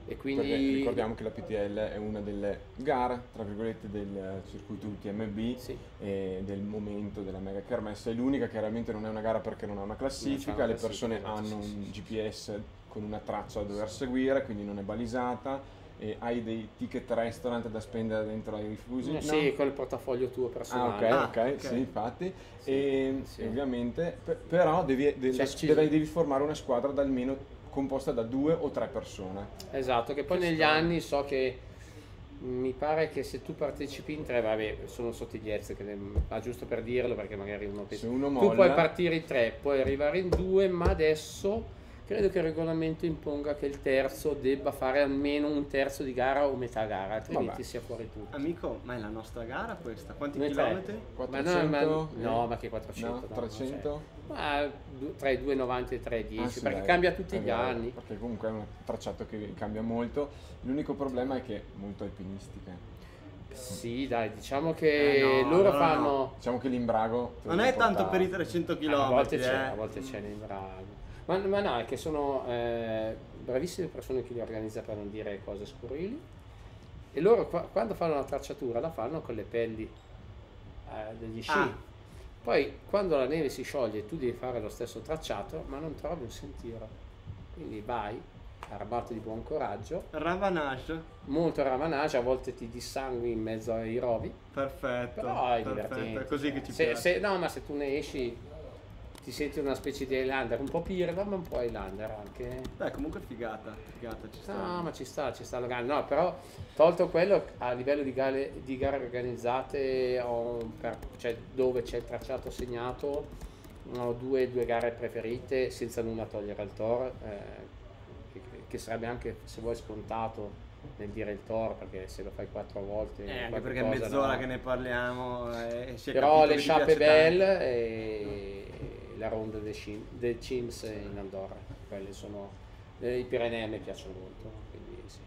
E Perché quindi ricordiamo che la PTL è una delle gare, tra virgolette, del circuito UTMB Sì. e del momento della mega kermesse. È l'unica che realmente non è una gara perché non ha una classifica, una le persone classifica, hanno sì, un GPS con una traccia da dover seguire, quindi non è balisata e hai dei ticket restaurant da spendere dentro ai rifugi. Eh, no? sì, con il portafoglio tuo Ah, personale. ok, Ah, ok, ok. sì, infatti. Sì, e sì. ovviamente, pe- però devi, de- Cioè, devi- devi formare una squadra da almeno composta da due o tre persone. Esatto, che poi Che negli strano. anni so che mi pare che se tu partecipi in tre, vabbè, sono sottigliezze, che ne- ma giusto per dirlo perché magari uno pensa. Se uno Tu molla, puoi partire in tre, puoi arrivare in due, ma adesso credo che il regolamento imponga che il terzo debba fare almeno un terzo di gara o metà gara, altrimenti Vabbè. sia fuori tutto. amico ma è la nostra gara questa quanti Noi chilometri? Ma no, 400, ma, no, eh? ma che 400? No, no, 300? non c'è. Ma tra i 2,90 e i 3,10, Ah, sì, perché dai, cambia tutti gli vero, anni. Perché comunque è un tracciato che cambia molto. L'unico problema è che è molto alpinistica. Sì, dai, diciamo che Eh, no, loro allora fanno... Diciamo che l'imbrago. non è puoi tanto portare. per i 300 Ah, km a volte c'è, eh. a volte c'è nei bravo. Ma, ma no, è che sono eh, bravissime persone che li organizza per non dire cose scurrili. E loro qua- quando fanno la tracciatura la fanno con le pelli eh, degli sci. Ah. Poi quando la neve si scioglie tu devi fare lo stesso tracciato, ma non trovi un sentiero. Quindi vai, armato di buon coraggio, Ravanage molto ramanage, a volte ti dissangui in mezzo ai rovi, perfetto però è perfetto, divertente. è così che ci se, piace se- no, ma se tu ne esci ti senti una specie di Highlander, un po' pirla, ma un po' Highlander anche. beh comunque figata figata ci sta No, ma ci sta, ci sta la gara. No, però tolto quello, a livello di gare, di gare organizzate, per- cioè, dove c'è il tracciato segnato, ho due, due gare preferite, senza nulla togliere al Tor, eh, che, che sarebbe anche, se vuoi, scontato nel dire il Tor, perché se lo fai quattro volte... Eh, anche perché è mezz'ora no. che ne parliamo eh, si è Però le piace Belle e la ronda del, Cim- del Cims in Andorra, quelle sono eh, i Pirenei a me piacciono molto, quindi sì.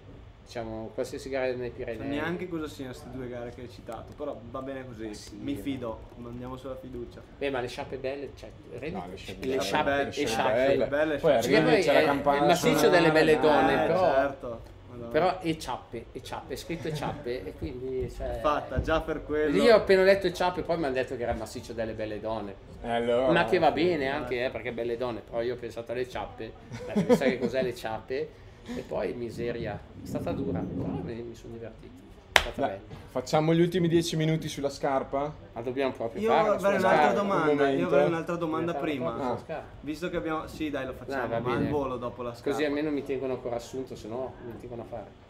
diciamo qualsiasi gara nei. Pirenei. So neanche cosa siano queste due gare che hai citato però va bene così Sì, mi fido andiamo sulla fiducia Beh, ma le sciappe belle, cioè, No, le sciappe le belle, sciappe belle, e sciappe sciappe. belle. belle Poi sciappe. Arrivi, poi c'è la è campana il massiccio delle belle dai. donne, Eh, però, certo Madonna. però e ciappe, e ciappe, è scritto e ciappe, e quindi cioè, fatta già per quello Io ho appena letto e ciappe, poi mi hanno detto che era il massiccio delle belle donne. Eh, allora, Ma che va sì. bene anche, eh, perché belle donne, però io ho pensato alle ciappe, eh, mi sa che cos'è le ciappe, e poi miseria, è stata dura, però mi, sono divertito, stata bella. facciamo gli ultimi dieci minuti sulla scarpa. Ma dobbiamo proprio io farla avrei un'altra scarpa. domanda un io avrei un'altra domanda prima sulla Ah. visto che abbiamo sì dai lo facciamo Dai, va ma al volo dopo la scarpa Così almeno mi tengono ancora assunto, se no mi tengono a fare.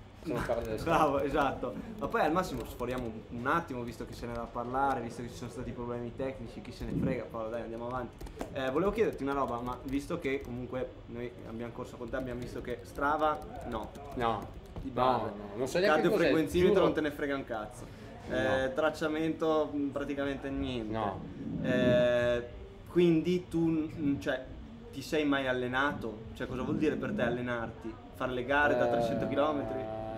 Bravo, esatto. Ma poi al massimo sforiamo un attimo, visto che se ne va a parlare, visto che ci sono stati problemi tecnici, chi se ne frega, Paolo, dai, andiamo avanti. Eh, volevo chiederti una roba, ma visto che comunque noi abbiamo corso con te, abbiamo visto che Strava, no, No, di no, base. no, non so neanche cos'è, Cardiofrequenzimetro non te ne frega un cazzo. Eh, No. Tracciamento mh, praticamente niente. No. Eh, quindi tu mh, cioè, ti sei mai allenato? Cioè cosa vuol dire per te allenarti? Fare le gare da 300 km?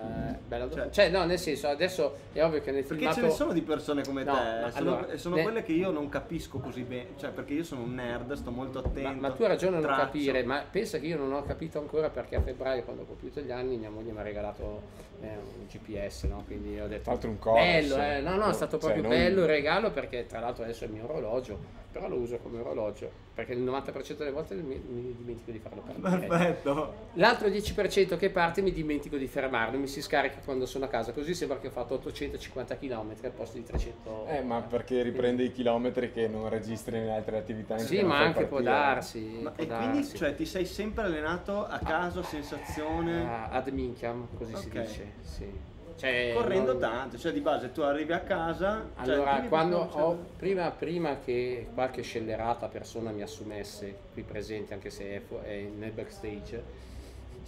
Eh, bella Cioè- domanda. Cioè, no, nel senso, adesso è ovvio che nel Perché filmato... ce ne sono di persone come No, te, ma sono, allora, e sono ne- quelle che io non capisco così bene, cioè perché io sono un nerd, sto molto attento. Ma, ma tu hai ragione a non capire, ma pensa che io non ho capito ancora perché a febbraio, quando ho compiuto gli anni, mia moglie mi ha regalato eh, un GPS, no? Quindi ho detto... Tra l'altro un Coros. Bello, eh? No, no, è stato Cioè, proprio non- bello il regalo perché tra l'altro adesso è il mio orologio, però lo uso come orologio, perché il 90% delle volte mi, mi dimentico di farlo partire. Perfetto. L'altro 10% che parte mi dimentico di fermarlo, mi si scarica quando sono a casa, così sembra che ho fatto 850 km al posto di 300. Eh, ma perché riprende i chilometri che non registri nelle altre attività. Sì, ma anche può partire. darsi. Ma- può e quindi darsi. cioè, ti sei sempre allenato a caso, sensazione, Ah, ad minchiam, così si Ok. dice. Sì. Cioè, correndo non- tanto, cioè di base tu arrivi a casa... cioè, Allora, dimmi quando ho, cioè, prima, prima che qualche scellerata persona mi assumesse qui presente, anche se è, fu- è nel backstage,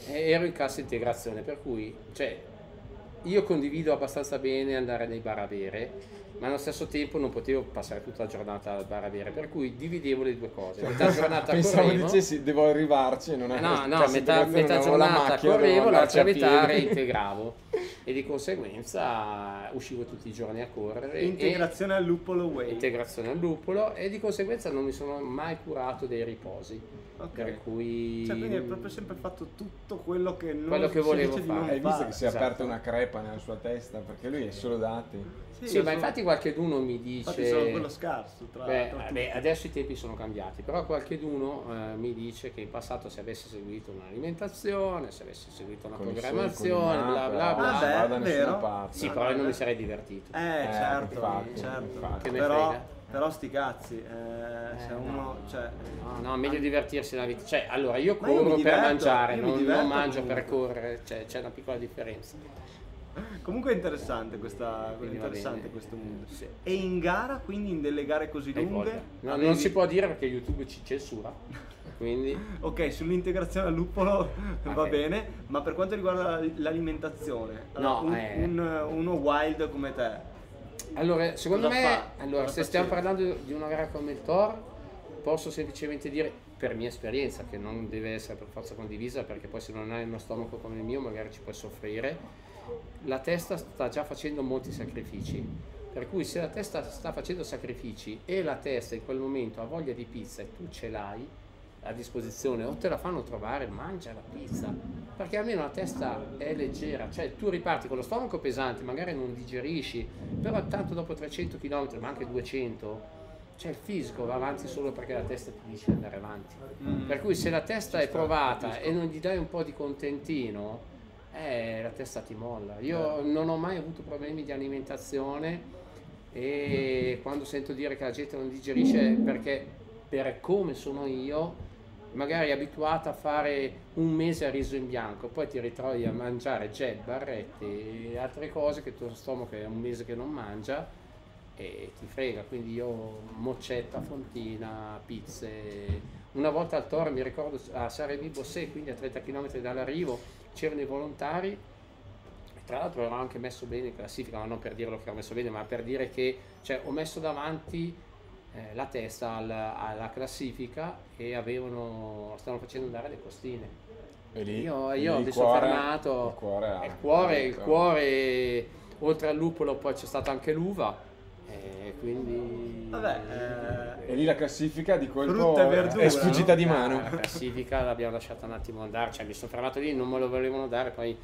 eh, ero in cassa integrazione, per cui cioè, io condivido abbastanza bene andare nei bar a bere, ma allo stesso tempo non potevo passare tutta la giornata al bar a bere, per cui dividevo le due cose. Metà giornata Pensavo correvo, dicessi devo arrivarci e non è no, no, metà, metà giornata macchina, correvo, l'altra metà reintegravo e di conseguenza uscivo tutti i giorni a correre. e- integrazione al luppolo way. integrazione al lupolo e di conseguenza non mi sono mai curato dei riposi. Ok. Per cui Cioè, quindi hai proprio sempre fatto tutto quello che non Quello che volevo fare. Hai visto che si è Esatto. aperta una crepa nella sua testa perché lui è solo dati. Sì, io ma sono- infatti qualcheduno mi dice Infatti sono quello scarso, tra, Beh, tra beh, adesso i tempi sono cambiati, però qualcheduno eh, mi dice che in passato se avesse seguito un'alimentazione, se avesse seguito una Con programmazione, soldi, bla bla bla. Ah, beh, non va da nessuna vero. parte. sì, però non mi sarei divertito. Eh, Eh, certo, infatti, certo. infatti. Però, frega. però sti cazzi, eh, se Eh, uno, no. cioè, No, no, meglio divertirsi nella vita. Cioè, allora io Ma io corro mi per diverto, mangiare, non, non diverto mangio comunque. per correre, cioè, c'è una piccola differenza. Comunque è interessante questa, va interessante questo mondo. Sì. E in gara, quindi in delle gare così Hai lunghe. No, avevi- non si può dire perché YouTube ci censura. Quindi Ok, sull'integrazione al luppolo va Ok. bene, ma per quanto riguarda l'alimentazione, allora, No, un- eh. un- uno wild come te, Allora, secondo Cosa me, fa? allora, Cosa se stiamo parlando di una gara come il Thor, posso semplicemente dire, per mia esperienza, che non deve essere per forza condivisa, perché poi se non hai uno stomaco come il mio magari ci puoi soffrire, la testa sta già facendo molti sacrifici. Per cui se la testa sta facendo sacrifici e la testa in quel momento ha voglia di pizza e tu ce l'hai a disposizione o te la fanno trovare, mangia la pizza. Perché almeno la testa è leggera, cioè tu riparti con lo stomaco pesante, magari non digerisci, però tanto dopo 300 km, ma anche 200, cioè il fisico va avanti solo perché la testa ti dice di andare avanti. Per cui se la testa Ci è sta, provata e non gli dai un po' di contentino, eh, la testa ti molla. Io Eh. non ho mai avuto problemi di alimentazione e quando sento dire che la gente non digerisce perché per come sono io, magari abituata a fare un mese a riso in bianco, poi ti ritrovi a mangiare jet, barrette e altre cose che il tuo stomaco è un mese che non mangia e ti frega, quindi io moccetta, fontina, pizze. Una volta al Toro, mi ricordo a Sarevi Bossé, quindi a 30 km dall'arrivo, c'erano i volontari, e tra l'altro ero anche messo bene in classifica, ma non per dirlo che ho messo bene, ma per dire che cioè, ho messo davanti eh, la testa al- alla classifica e avevano, stavano facendo andare le costine. E lì, Io, lì io il mi sono fermato. Il cuore, il cuore, il cuore, oltre al lupolo poi c'è stata anche l'uva. E quindi... vabbè, eh, E lì la classifica di colpo verdura, è sfuggita no? di mano. Ah, La classifica l'abbiamo lasciata un attimo andare, cioè mi sono fermato lì, non me lo volevano dare, poi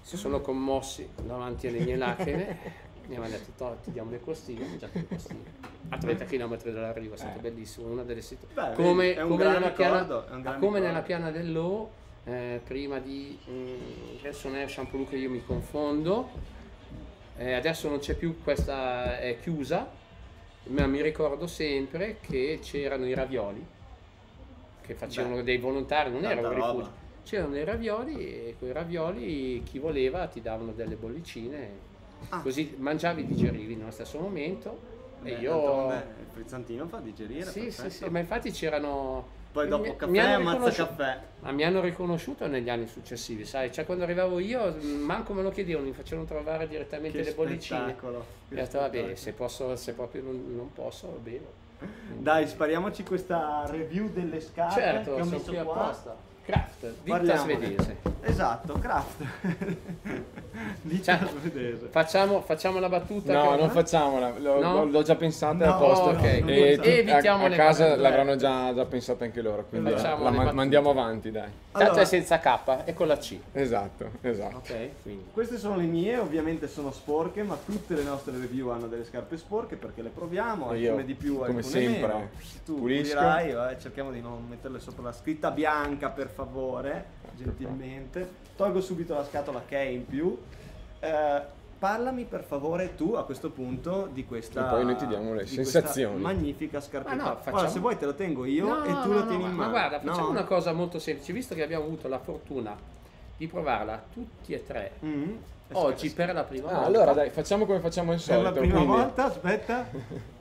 si sono commossi davanti alle mie lacrime. Mi hanno detto, "Toh, ti diamo le costine, ho mangiato le costine. A 30 km dall'arrivo è stato Eh. bellissimo, una delle situazioni. Beh, come, vedi, è un come gran nella piana, ricordo, gran come ricordo. nella piana dell'O, eh, prima di mm, adesso non è Champolou che io mi confondo, eh, adesso non c'è più questa, è chiusa, ma mi ricordo sempre che c'erano i ravioli che facevano Beh, dei volontari, non era tanta un roba. rifugio. c'erano dei ravioli e quei ravioli chi voleva ti davano delle bollicine, Ah. così mangiavi e digerivi nello stesso momento. E Beh, io... d'altronde il frizzantino fa digerire. Sì, sì, sì, ma infatti c'erano... Poi dopo mi- caffè, mi ammazza caffè. Ma mi hanno riconosciuto negli anni successivi, sai, cioè quando arrivavo io manco me lo chiedevano, mi facevano trovare direttamente Che le bollicine. spettacolo. E che ho detto, vabbè, se, posso, se proprio non, non posso, bevo. Dai, spariamoci questa review delle scarpe certo, che ho messo qua. apposta. Craft, ditta Parliamone. svedese. Esatto, craft. Ditta Cioè, svedese. Facciamo, facciamo la battuta. No, che- non facciamola, l'ho, No? l'ho- già pensata No, a posto. no, ok. non e tu- Evitiamo a, a le casa cose. l'avranno già, già pensata anche loro, quindi la le ma- battute. mandiamo avanti, dai. Tanto Allora- è senza K, è con la C. Esatto, esatto. Ok, quindi. Queste sono le mie, ovviamente sono sporche, ma tutte le nostre review hanno delle scarpe sporche perché le proviamo, E io, alcune di più, come alcune sempre, meno. Tu pulisco. pulirai, vai, cerchiamo di non metterle sopra la scritta bianca per favore, gentilmente. Tolgo subito la scatola che è in più. Eh, parlami per favore tu a questo punto di questa E poi noi ti diamo le sensazioni. magnifica scarpetta. Ma no, Guarda, facciamo- se vuoi te lo tengo io No, e no, tu no, lo no, tieni ma, in ma mano. guarda, facciamo No? una cosa molto semplice, visto che abbiamo avuto la fortuna di provarla tutti e tre Mm. oggi per la prima Ah, volta. allora dai, facciamo come facciamo Per solito. la prima quindi- volta, aspetta.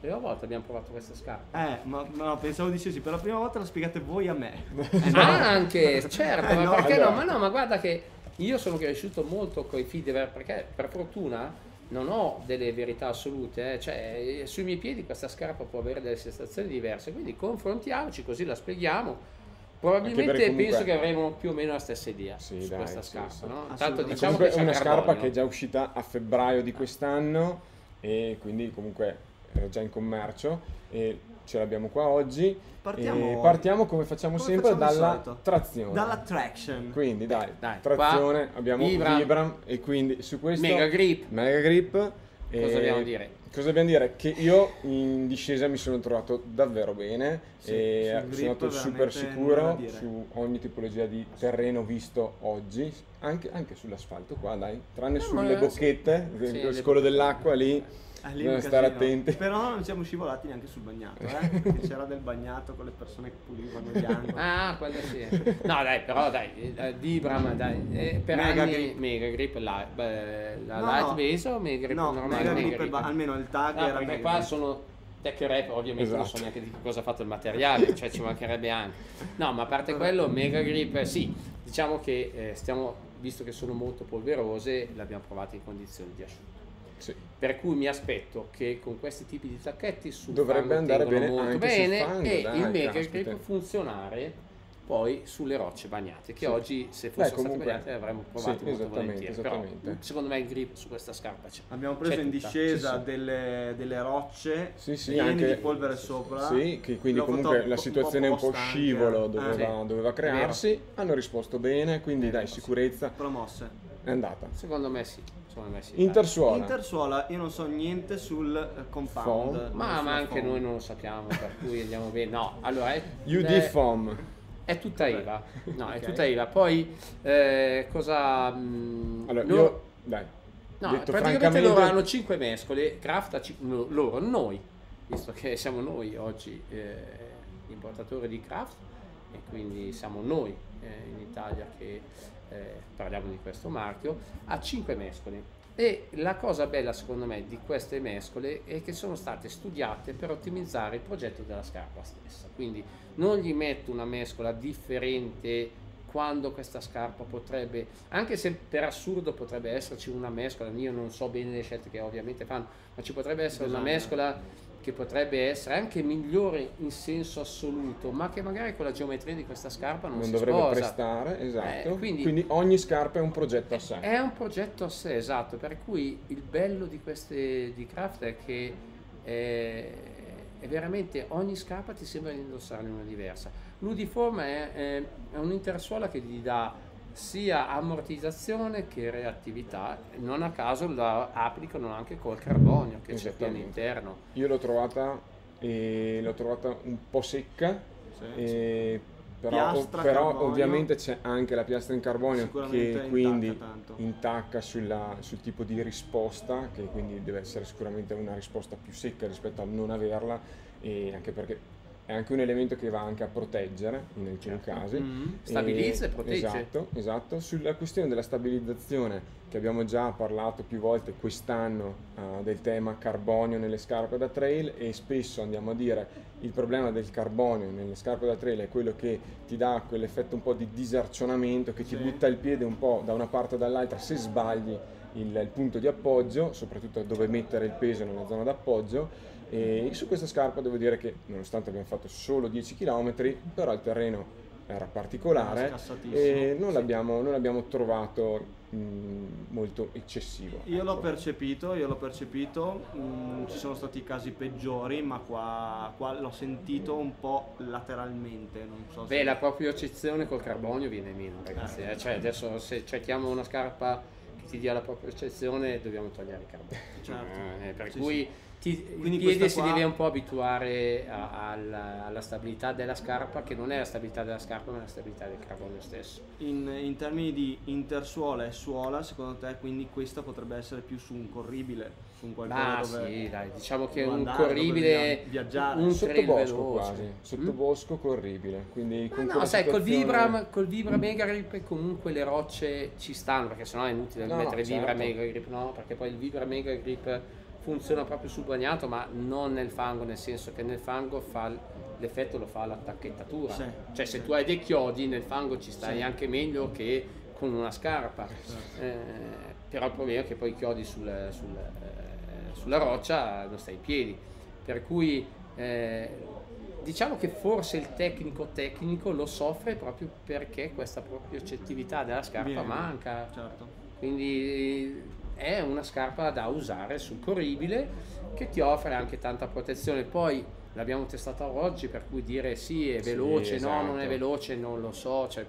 Per la prima volta abbiamo provato questa scarpa. Eh, ma no, pensavo dicessi per la prima volta la spiegate voi a me. Ah, anche, certo, Eh, ma no, perché allora. no? Ma no, ma guarda che io sono cresciuto molto con i feed, perché per fortuna non ho delle verità assolute, eh, cioè eh, sui miei piedi questa scarpa può avere delle sensazioni diverse, quindi confrontiamoci così la spieghiamo. Probabilmente comunque- penso che avremo più o meno la stessa idea Sì, su dai, questa sì, scarpa, sì. no? Tanto diciamo che è una scarpa carbonio. che è già uscita a febbraio di quest'anno e quindi comunque era già in commercio e ce l'abbiamo qua oggi. Partiamo- E partiamo come facciamo come sempre facciamo dalla trazione. Dalla traction. Quindi dai, Dai, trazione, qua, abbiamo Vibram. Vibram. e quindi su questo Mega grip. Mega Grip. Cosa dobbiamo dire? Cosa dobbiamo dire? Che io in discesa mi sono trovato davvero bene Sì, e sono andato super sicuro su ogni tipologia di terreno visto oggi, anche, anche sull'asfalto qua dai, tranne Eh, sulle bocchette, sì, lo le scolo dell'acqua lì, Ah, lì bisogna stare attenti. Però non siamo scivolati neanche sul bagnato, eh? Perché c'era del bagnato con le persone che pulivano gli angoli. Ah, quello sì. No, dai, però dai, eh, Vibram, dai, eh, per Mega anni grip. Mega Grip la, beh, la No, light base o Mega Grip no, normale? mega Mega grip, Grip. ba- almeno il tag No, era perché mega qua grip. sono tech rap, ovviamente non so Esatto. neanche di che cosa ha fatto il materiale, cioè ci mancherebbe anche. No, ma a parte quello, Mega Grip, eh, sì, diciamo che eh, stiamo, visto che sono molto polverose, le abbiamo provate in condizioni di asciutto. Sì. Per cui mi aspetto che con questi tipi di tacchetti sul Dovrebbe andare bene molto bene fango, e dai, il Mega caspita. Grip funzionare poi sulle rocce bagnate che Sì. oggi se Beh, fossero comunque- state bagnate avremmo provate sì, molto esattamente, volentieri però esattamente. secondo me il grip su questa scarpa c'è Abbiamo preso C'è in tutta. discesa Sì, sì. Delle, delle rocce Sì, sì, piene anche- di polvere sopra. Sì, che quindi L'ho comunque un la po' situazione un po' posta anche. scivolo Eh, doveva, sì. doveva crearsi, hanno risposto bene, quindi dai, sicurezza Promosse. È andata. secondo me sì secondo me sì Intersuola. Intersuola, io non so niente sul eh, compound. Foam. ma, ma anche foam. noi non lo sappiamo per cui andiamo bene no allora è, UD è- Foam. è tutta IVA no è Ok. tutta IVA poi eh, cosa mh, Allora, loro- io, dai, No, detto praticamente loro hanno 5 mescole, ci- no, loro, noi, visto che siamo noi oggi eh, importatori di Kraft e quindi siamo noi eh, in Italia che eh, parliamo di questo marchio, ha 5 mescole. E la cosa bella secondo me di queste mescole è che sono state studiate per ottimizzare il progetto della scarpa stessa. Quindi non gli metto una mescola differente quando questa scarpa potrebbe, anche se per assurdo potrebbe esserci una mescola, io non so bene le scelte che ovviamente fanno, ma ci potrebbe essere una mescola che potrebbe essere anche migliore in senso assoluto, ma che magari con la geometria di questa scarpa non, non si dovrebbe sposa. prestare, esatto. Eh, quindi- quindi, ogni scarpa è un progetto a sé. È un progetto a sé, esatto, per cui il bello di queste di Kraft è che eh, è veramente ogni scarpa ti sembra di indossarne una diversa. L'Udiform è, è, è un'intersuola che gli dà sia ammortizzazione che reattività, non a caso la applicano anche col carbonio che c'è all'interno. Io l'ho trovata, e l'ho trovata un po' secca, Sì, e però, Piastra, però carbonio. ovviamente c'è anche la piastra in carbonio che quindi intacca intacca sulla- sul tipo di risposta, che quindi deve essere sicuramente una risposta più secca rispetto a non averla, e anche perché è anche un elemento che va anche a proteggere in alcuni Certo. casi. Mm, stabilizza e protegge. Esatto, esatto. Sulla questione della stabilizzazione, che abbiamo già parlato più volte quest'anno eh, del tema carbonio nelle scarpe da trail e spesso andiamo a dire il problema del carbonio nelle scarpe da trail è quello che ti dà quell'effetto un po' di disarcionamento, che ti Sì. butta il piede un po' da una parte o dall'altra se sbagli il, il punto di appoggio, soprattutto dove mettere il peso nella zona d'appoggio. E su questa scarpa devo dire che nonostante abbiamo fatto solo 10 km, però il terreno era particolare e non Sì. l'abbiamo, non l'abbiamo trovato mh, molto eccessivo. Io l'ho ecco. percepito, io l'ho percepito, mm, ci sono stati casi peggiori, ma qua, qua l'ho sentito un po' lateralmente, non so se... Beh, la propriocezione col carbonio viene meno, ragazzi. eh. Cioè, adesso se cerchiamo una scarpa che ti dia la propriocezione, dobbiamo togliere il carbonio. Certo. Eh, per Sì, cui ti- Quindi il piede si qua- deve un po' abituare a- alla, alla stabilità della scarpa, che non è la stabilità della scarpa, ma è la stabilità del carbonio stesso. In, in termini di intersuola e suola, secondo te quindi questa potrebbe essere più su un corribile, su un qualcosa Ah, dove... sì, dai, diciamo che un andare, corribile, viaggiare. un Sotto trail bosco veloce. quasi, Mm? sotto bosco corribile. Quindi con No, sai, col Vibram, col Vibram Mega Grip comunque le rocce ci stanno, perché sennò è inutile No, mettere certo. Vibram Mega Grip, no? Perché poi il Vibram Mega Grip funziona proprio sul bagnato, ma non nel fango, nel senso che nel fango fa l'effetto lo fa l'attacchettatura. Sì, cioè se sì. tu hai dei chiodi nel fango ci stai Sì. anche meglio che con una scarpa. Certo. Eh, però il problema è che poi i chiodi sul- sul, eh, sulla roccia non stai in piedi. Per cui eh, diciamo che forse il tecnico tecnico lo soffre proprio perché questa propriocettività della scarpa Viene- manca. Certo. Quindi è una scarpa da usare sul corribile che ti offre anche tanta protezione. Poi l'abbiamo testata oggi, per cui dire sì è Sì, veloce, no, non è esatto. veloce, non lo so. Cioè,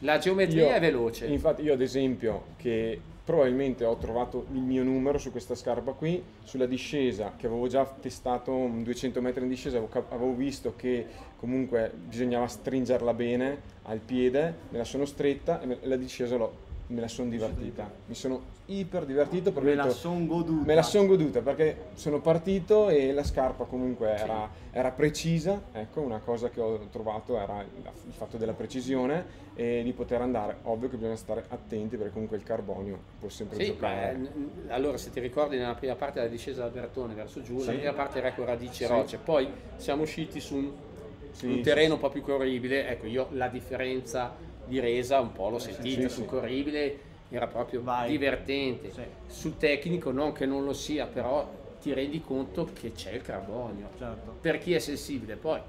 la geometria Io- è veloce. Infatti io ad esempio che probabilmente ho trovato il mio numero su questa scarpa qui, sulla discesa che avevo già testato un 200 metri in discesa, avevo, visto che comunque bisognava stringerla bene al piede, me la sono stretta e la discesa l'ho- me la sono divertita. Mi sono iper divertito perché Me la detto- son goduta. Me la sono goduta perché sono partito e la scarpa comunque era, era precisa, ecco una cosa che ho trovato era il fatto della precisione e di poter andare, ovvio che bisogna stare attenti perché comunque il carbonio può sempre Sì, giocare. n- allora se ti ricordi nella prima parte della discesa d'Albertone verso giù, la Sì. prima parte era con radici e Sì. rocce, poi siamo usciti su un, un terreno un po' più corribile, ecco io la differenza di resa un po' l'ho sentita, sì, sul sì. corribile era proprio Vai. divertente, Sì. sul tecnico non che non lo sia, però ti rendi conto che c'è il carbonio, Certo. per chi è sensibile poi,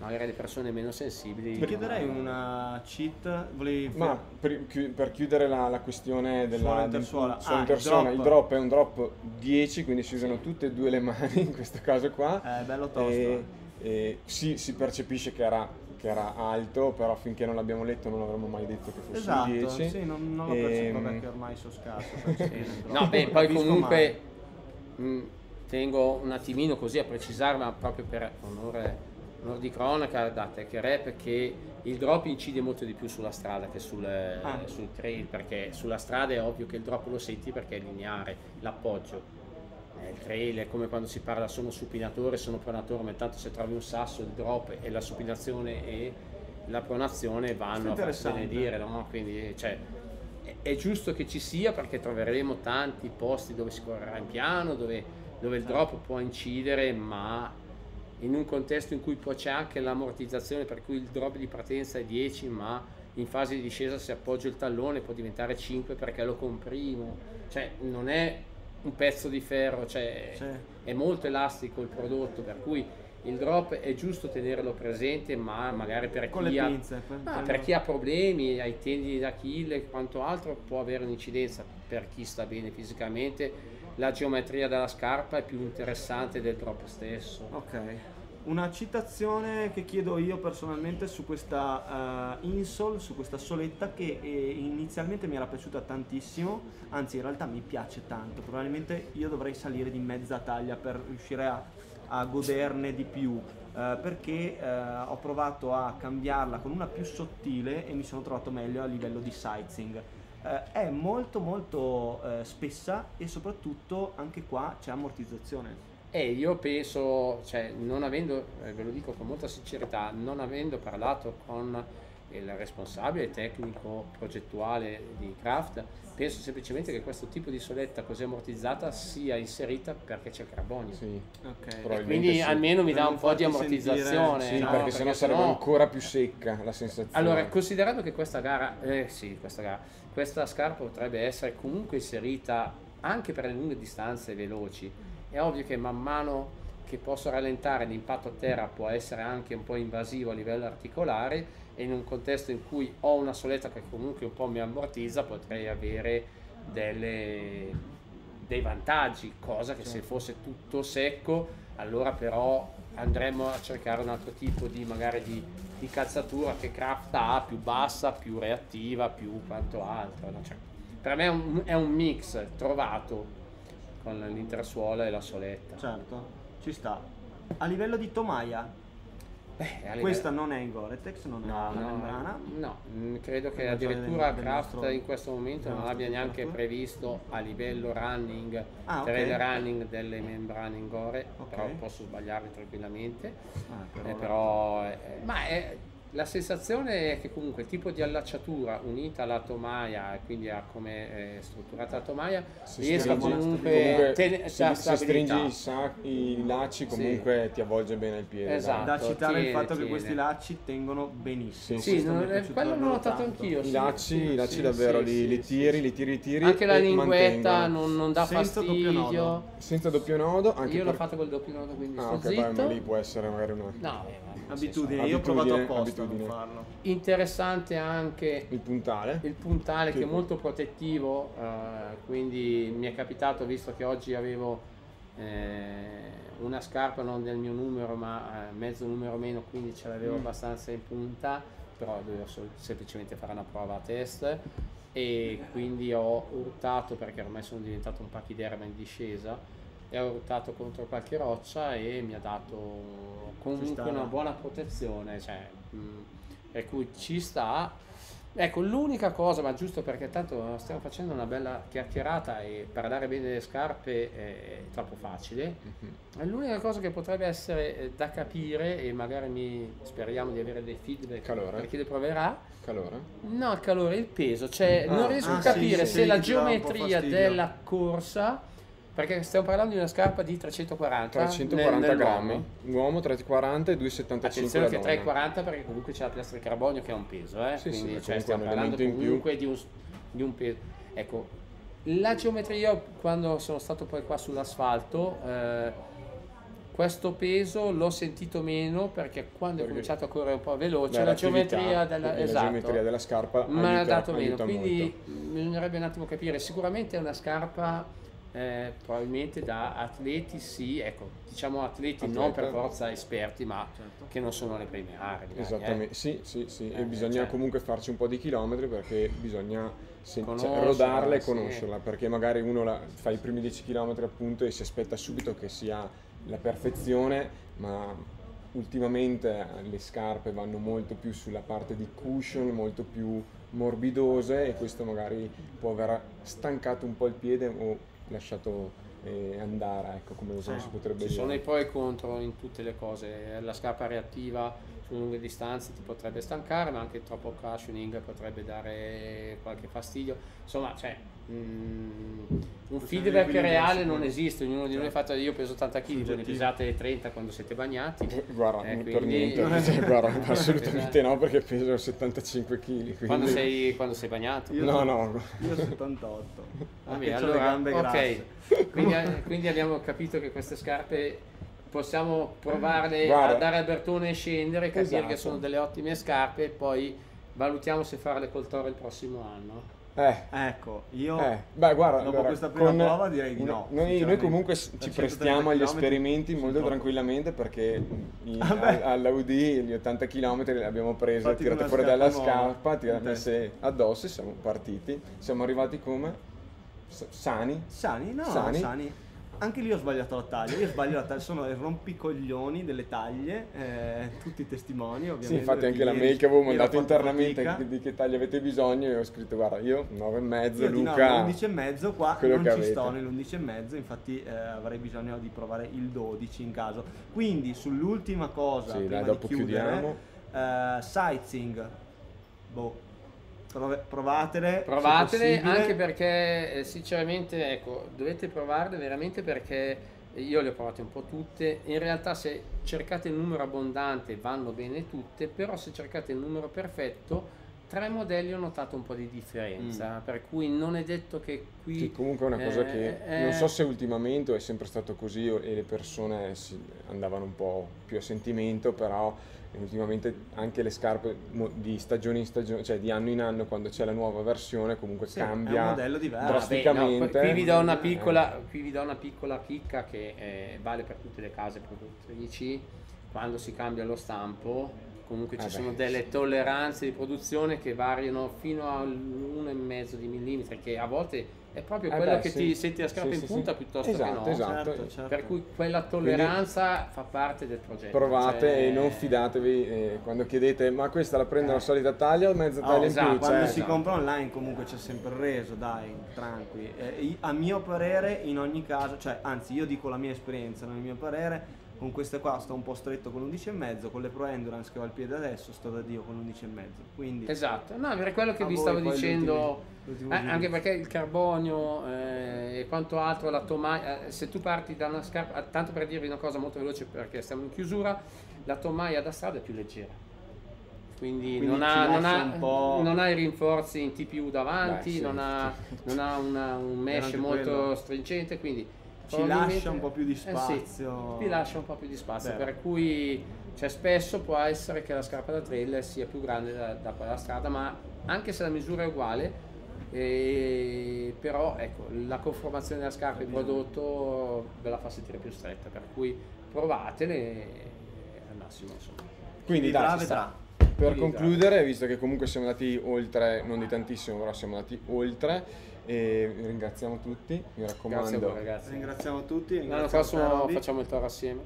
magari le persone meno sensibili. Ti chiederei una cheat, volevi Ma per, per chiudere la, la questione della Suola di- intersuola. suola Ah, il il drop. è un drop 10, quindi si usano tutte e due le mani in questo caso qua. Eh, bello tosto. E, e sì, si percepisce che era, che era alto, però finché non l'abbiamo letto non avremmo mai detto che fosse Esatto, 10. sì, non, non l'ho percepito, Ehm, che ormai sono scarso. No, beh, poi comunque mh, tengo un attimino così a precisare, ma proprio per onore, onore di cronaca da Tech Rap, che il drop incide molto di più sulla strada che sul, Ah. sul trail, perché sulla strada è ovvio che il drop lo senti perché è lineare, l'appoggio. Eh, Il trail è come quando si parla sono supinatore, sono pronatore, ma intanto se trovi un sasso, il drop e la supinazione e la pronazione vanno a benedire, no? Quindi, cioè, è- è giusto che ci sia perché troveremo tanti posti dove si correrà in piano, dove, dove il drop può incidere, ma in un contesto in cui poi c'è anche l'ammortizzazione, per cui il drop di partenza è 10, ma in fase di discesa se appoggio il tallone può diventare 5 perché lo comprimo. Cioè, non è un pezzo di ferro, cioè, Sì. è molto elastico il prodotto, per cui il drop è giusto tenerlo presente, ma magari per chi ha pinze. per- per chi ha problemi ai tendini d'Achille e quanto altro può avere un'incidenza, per chi sta bene fisicamente la geometria della scarpa è più interessante del drop stesso. Ok. Una citazione che chiedo io personalmente su questa eh, insole, su questa soletta che eh, inizialmente mi era piaciuta tantissimo, anzi in realtà mi piace tanto, probabilmente io dovrei salire di mezza taglia per riuscire a, a goderne di più, eh, perché eh, ho provato a cambiarla con una più sottile e mi sono trovato meglio a livello di sizing. Eh, è molto molto spessa e soprattutto anche qua c'è ammortizzazione. E io penso, cioè, non avendo, eh, ve lo dico con molta sincerità, non avendo parlato con il responsabile tecnico progettuale di Kraft, penso semplicemente che questo tipo di soletta così ammortizzata sia inserita perché c'è il carbonio. Sì, Ok. Probabilmente quindi sì. almeno mi dà un po' di ammortizzazione. sentire- Sì, no? perché sennò sarebbe sennò- ancora più secca la sensazione. Allora, considerando che questa gara, eh sì, questa gara, questa scarpa potrebbe essere comunque inserita anche per le lunghe distanze veloci, è ovvio che man mano che posso rallentare l'impatto a terra può essere anche un po' invasivo a livello articolare e in un contesto in cui ho una soletta che comunque un po' mi ammortizza potrei avere delle- dei vantaggi, cosa che se fosse tutto secco allora però andremmo a cercare un altro tipo di magari di, di calzatura che Kraft ha, più bassa, più reattiva, più quanto altro. no? Cioè, per me è un, è un mix trovato con l'intersuola e la soletta. Certo, ci sta. A livello di tomaia, Beh, livello- questa non è in Gore-Tex, non è No, una no, membrana. no, mm, credo che addirittura del- Kraft nostro- in questo momento non abbia neanche previsto a livello running, Ah, ok. trail running delle membrane in gore, Ok. però posso sbagliarmi tranquillamente. Ah, però- Eh, però, eh, ma è- la sensazione è che comunque il tipo di allacciatura unita alla tomaia e quindi a come è strutturata la tomaia Se riesca stringi- comunque comunque, ten- se, a se stringi i, sac- i lacci comunque ti avvolge bene il piede. Esatto. Da citare il tiene, fatto che tiene. questi lacci tengono benissimo. Sì, Sì, non- quello l'ho notato tanto. anch'io. I sì, lacci, sì, i lacci sì, davvero sì, li, sì, li sì, tiri, sì. li tiri, li tiri. Anche la linguetta non, non dà Senza doppio nodo. fastidio. Senza doppio nodo, anche Io l'ho per- fatto col doppio nodo, quindi Ah, sto ok, beh, zitto. ma lì può essere magari una... No, Abitudine, senso, io ho provato apposta a non farlo. Interessante anche Il puntale. il puntale Sì. che è molto protettivo, eh, quindi mi è capitato, visto che oggi avevo eh, una scarpa non del mio numero ma eh, mezzo numero meno, quindi ce l'avevo Mm. abbastanza in punta, però dovevo sol- semplicemente fare una prova a test e quindi ho urtato perché ormai sono diventato un pachiderma in discesa e ho urtato contro qualche roccia e mi ha dato comunque una buona protezione, cioè, mh, per cui ci sta. Ecco, l'unica cosa, ma giusto perché tanto stiamo facendo una bella chiacchierata e parlare bene delle scarpe è troppo facile, Mhm. l'unica cosa che potrebbe essere eh, da capire e magari mi, speriamo di avere dei feedback Calore. per chi le proverà, Calore. no il calore, il peso, cioè Ah, non riesco ah, a sì, capire sì, se sì, la geometria della corsa, perché stiamo parlando di una scarpa di 340, 340 nel- grammi. nell'uomo. Uomo 340 e 275 Attenzione la che donna. 340 perché comunque c'è la piastra di carbonio che ha un peso, eh? Sì, sì, quindi è cioè, stiamo parlando comunque di un, di un peso. Ecco, la geometria, quando sono stato poi qua sull'asfalto, eh, questo peso l'ho sentito meno perché quando ho Perché cominciato a correre un po' veloce la geometria della, e la esatto, geometria della scarpa l'ha aiuta- dato meno, quindi bisognerebbe un attimo capire, sicuramente è una scarpa eh, probabilmente da atleti sì, ecco, diciamo atleti non Atleta. per forza esperti, ma Certo. che non sono le prime aree. Esattamente, sì, sì, sì. Eh, e bisogna cioè- comunque farci un po' di chilometri perché bisogna se- cioè, Conoscerla, rodarla e sì. conoscerla, perché magari uno la- fa i primi 10 km appunto e si aspetta subito che sia la perfezione, ma ultimamente le scarpe vanno molto più sulla parte di cushion, molto più morbidose e questo magari può aver stancato un po' il piede o lasciato eh, andare, ecco come Sì. si potrebbe Ci dire. sono i pro e i contro in tutte le cose. La scarpa reattiva su lunghe distanze ti potrebbe stancare, ma anche troppo cushioning potrebbe dare qualche fastidio. Insomma, cioè, mm, un feedback reale non esiste. Ognuno di noi ha Certo. fatto, io peso 80 kg, voi ne pesate 30 quando siete bagnati. Guarda, Eh, per quindi- niente, cioè, guarda, assolutamente no perché peso 75 kg. Quando sei, quando sei bagnato. Io No, no. Io 78. Vabbè, c'ho allora, ok. Quindi, eh, quindi abbiamo capito che queste scarpe possiamo provarle Guarda. a dare al Bertone e scendere, capire Esatto. che sono delle ottime scarpe e poi valutiamo se farle col Toro il prossimo anno. Eh, Ecco, io eh, beh, guarda, dopo allora, questa prima con- prova direi di no. Noi, noi comunque ci 130 prestiamo agli esperimenti molto troppo. tranquillamente perché i- Ah, beh. al- all'Aud gli 80 km li abbiamo presi, tirati fuori dalla scarpa nuova. scarpa, ti ha In messe addosso e siamo partiti. Siamo arrivati come? S- sani. Sani? No, Sani. sani. Anche lì ho sbagliato la taglia, io sbaglio la taglia, sono i rompicoglioni delle taglie, eh, tutti testimoni ovviamente. Sì, infatti anche la mail che avevo mandato internamente di che taglia avete bisogno e ho scritto guarda io 9 e mezzo, Io di no, Luca l'11 e mezzo qua quello non ci avete. sto nell'11 e mezzo, infatti eh, avrei bisogno di provare il 12 in caso. Quindi sull'ultima cosa, Sì, prima dai, dopo di chiudere, chiudiamo. eh, sightseeing, boh, provatele. Provatele anche perché eh, sinceramente ecco, dovete provarle veramente perché io le ho provate un po' tutte. In realtà se cercate il numero abbondante vanno bene tutte, però se cercate il numero perfetto, tre modelli ho notato un po' di differenza, per cui non è detto che qui Sì, comunque è una cosa eh, che eh, non so se ultimamente è sempre stato così e le persone si- andavano un po' più a sentimento, però ultimamente anche le scarpe di stagione in stagione, cioè di anno in anno, quando c'è la nuova versione, comunque Sì, cambia drasticamente. Vabbè, no, qui, vi do una Eh. piccola, qui vi do una piccola chicca che eh, vale per tutte le case produttrici. Quando si cambia lo stampo, comunque ci beh, sono delle tolleranze di produzione che variano fino all'1,5 di millimetri, che a volte è proprio Eh quello beh, che sì. ti senti la scarpa Sì, in sì, punta sì. piuttosto Esatto, che no. esatto. Certo, certo. Per cui quella tolleranza fa parte del progetto. Provate cioè- e non fidatevi eh, quando chiedete ma questa la prendo la solita taglia o mezza Oh, taglia in esatto, più? quando Cioè, si esatto. compra online comunque c'è sempre il reso, dai, tranqui. Eh, a mio parere, in ogni caso, cioè, anzi, io dico la mia esperienza, nel mio parere, con queste qua sto un po' stretto con l'11 e mezzo, con le Pro Endurance che ho al piede adesso sto da Dio con l'11 e mezzo. Quindi Esatto, no, per quello che vi stavo dicendo, l'ultimo- l'ultimo eh, anche perché il carbonio eh, e quanto altro, la tomaia, eh, se tu parti da una scarpa, eh, tanto per dirvi una cosa molto veloce perché stiamo in chiusura, la tomaia da strada è più leggera. Quindi, Quindi non, ha, non, ha, non ha i rinforzi in TPU davanti, Beh, sì. non ha, non ha una- un mesh molto quello. stringente, quindi Ci lascia un po' più di eh sì, spazio. ti lascia un po' più di spazio, Vero. per cui cioè, spesso può essere che la scarpa da trail sia più grande da, da quella strada, ma anche se la misura è uguale, eh, però ecco, la conformazione della scarpa e il prodotto ve la fa sentire più stretta, per cui provatele e al massimo insomma. Quindi dai, vedrà. Per Sì, concludere, visto che comunque siamo andati oltre, non di tantissimo, però siamo andati oltre, e ringraziamo tutti, mi Grazie a raccomando. voi ragazzi. Ringraziamo tutti. L'anno prossimo facciamo il toro assieme.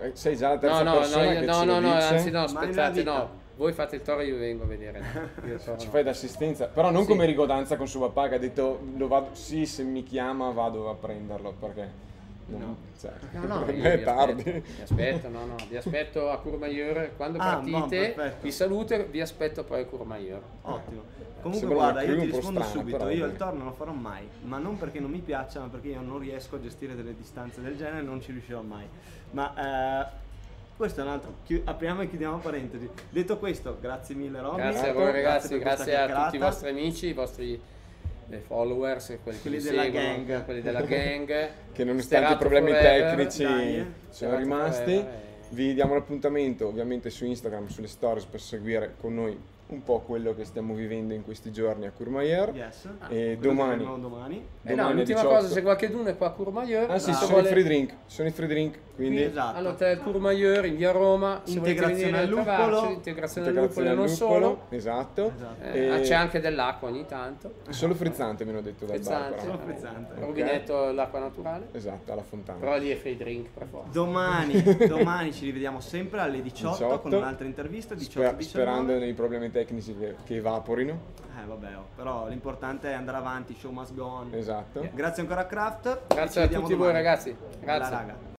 Eh, Sei già la No, terza no, no, persona io- che no, no, no, dice. anzi no, aspettate, no. Voi fate il toro io vengo a vedere. Io toro Ci no. fai d'assistenza, però non Sì. come rigodanza con suo papà che ha detto lo vado, sì se mi chiama vado a prenderlo perché non, No. cioè, No, no, per io me è vi tardi. aspetto, vi aspetto, no, no, vi aspetto a Courmayeur quando Ah, partite, perfetto. vi saluto, vi aspetto poi a Courmayeur. Ottimo. Comunque Sembra guarda, io ti rispondo strana, subito, però, io dai. il torno non lo farò mai, ma non perché non mi piaccia, ma perché io non riesco a gestire delle distanze del genere, non ci riuscirò mai. Ma eh, questo è un altro, chi- apriamo e chiudiamo parentesi. Detto questo, grazie mille Robby. Grazie a voi ragazzi, questa grazie a tutti i vostri amici, i vostri eh, followers, e quelli, Quelli che della seguono, gang. quelli della gang. che nonostante i problemi forever. tecnici dai, eh. sono rimasti. forever, eh. Vi diamo l'appuntamento ovviamente su Instagram, sulle stories per seguire con noi un po' quello che stiamo vivendo in questi giorni a Courmayeur. Yes. Ah, E domani, domani. Eh no, l'ultima 18. cosa, se qualcuno è qua a Courmayeur, Ah sì, se sono vuole- i free drink, sono i free drink, quindi esatto. all'hotel Courmayeur in via Roma, Integrazione al luppolo. trovarci, integrazione al luppolo e non solo. esatto. Esatto. Eh, ah, E- c'è anche dell'acqua ogni tanto. Solo frizzante mi hanno detto dal bar Frizzante, però. Solo frizzante. rubinetto l'acqua naturale. Esatto, alla fontana. Però lì è free drink per forza. Domani, domani ci rivediamo sempre alle 18, 18. con un'altra intervista, 18 Sper- 19. sperando nei problemi tecnici che, che evaporino. Eh vabbè, oh, però l'importante è andare avanti, show must go on. Esatto. Grazie ancora a Kraft. Grazie a tutti voi domani. ragazzi. Bella Grazie. raga.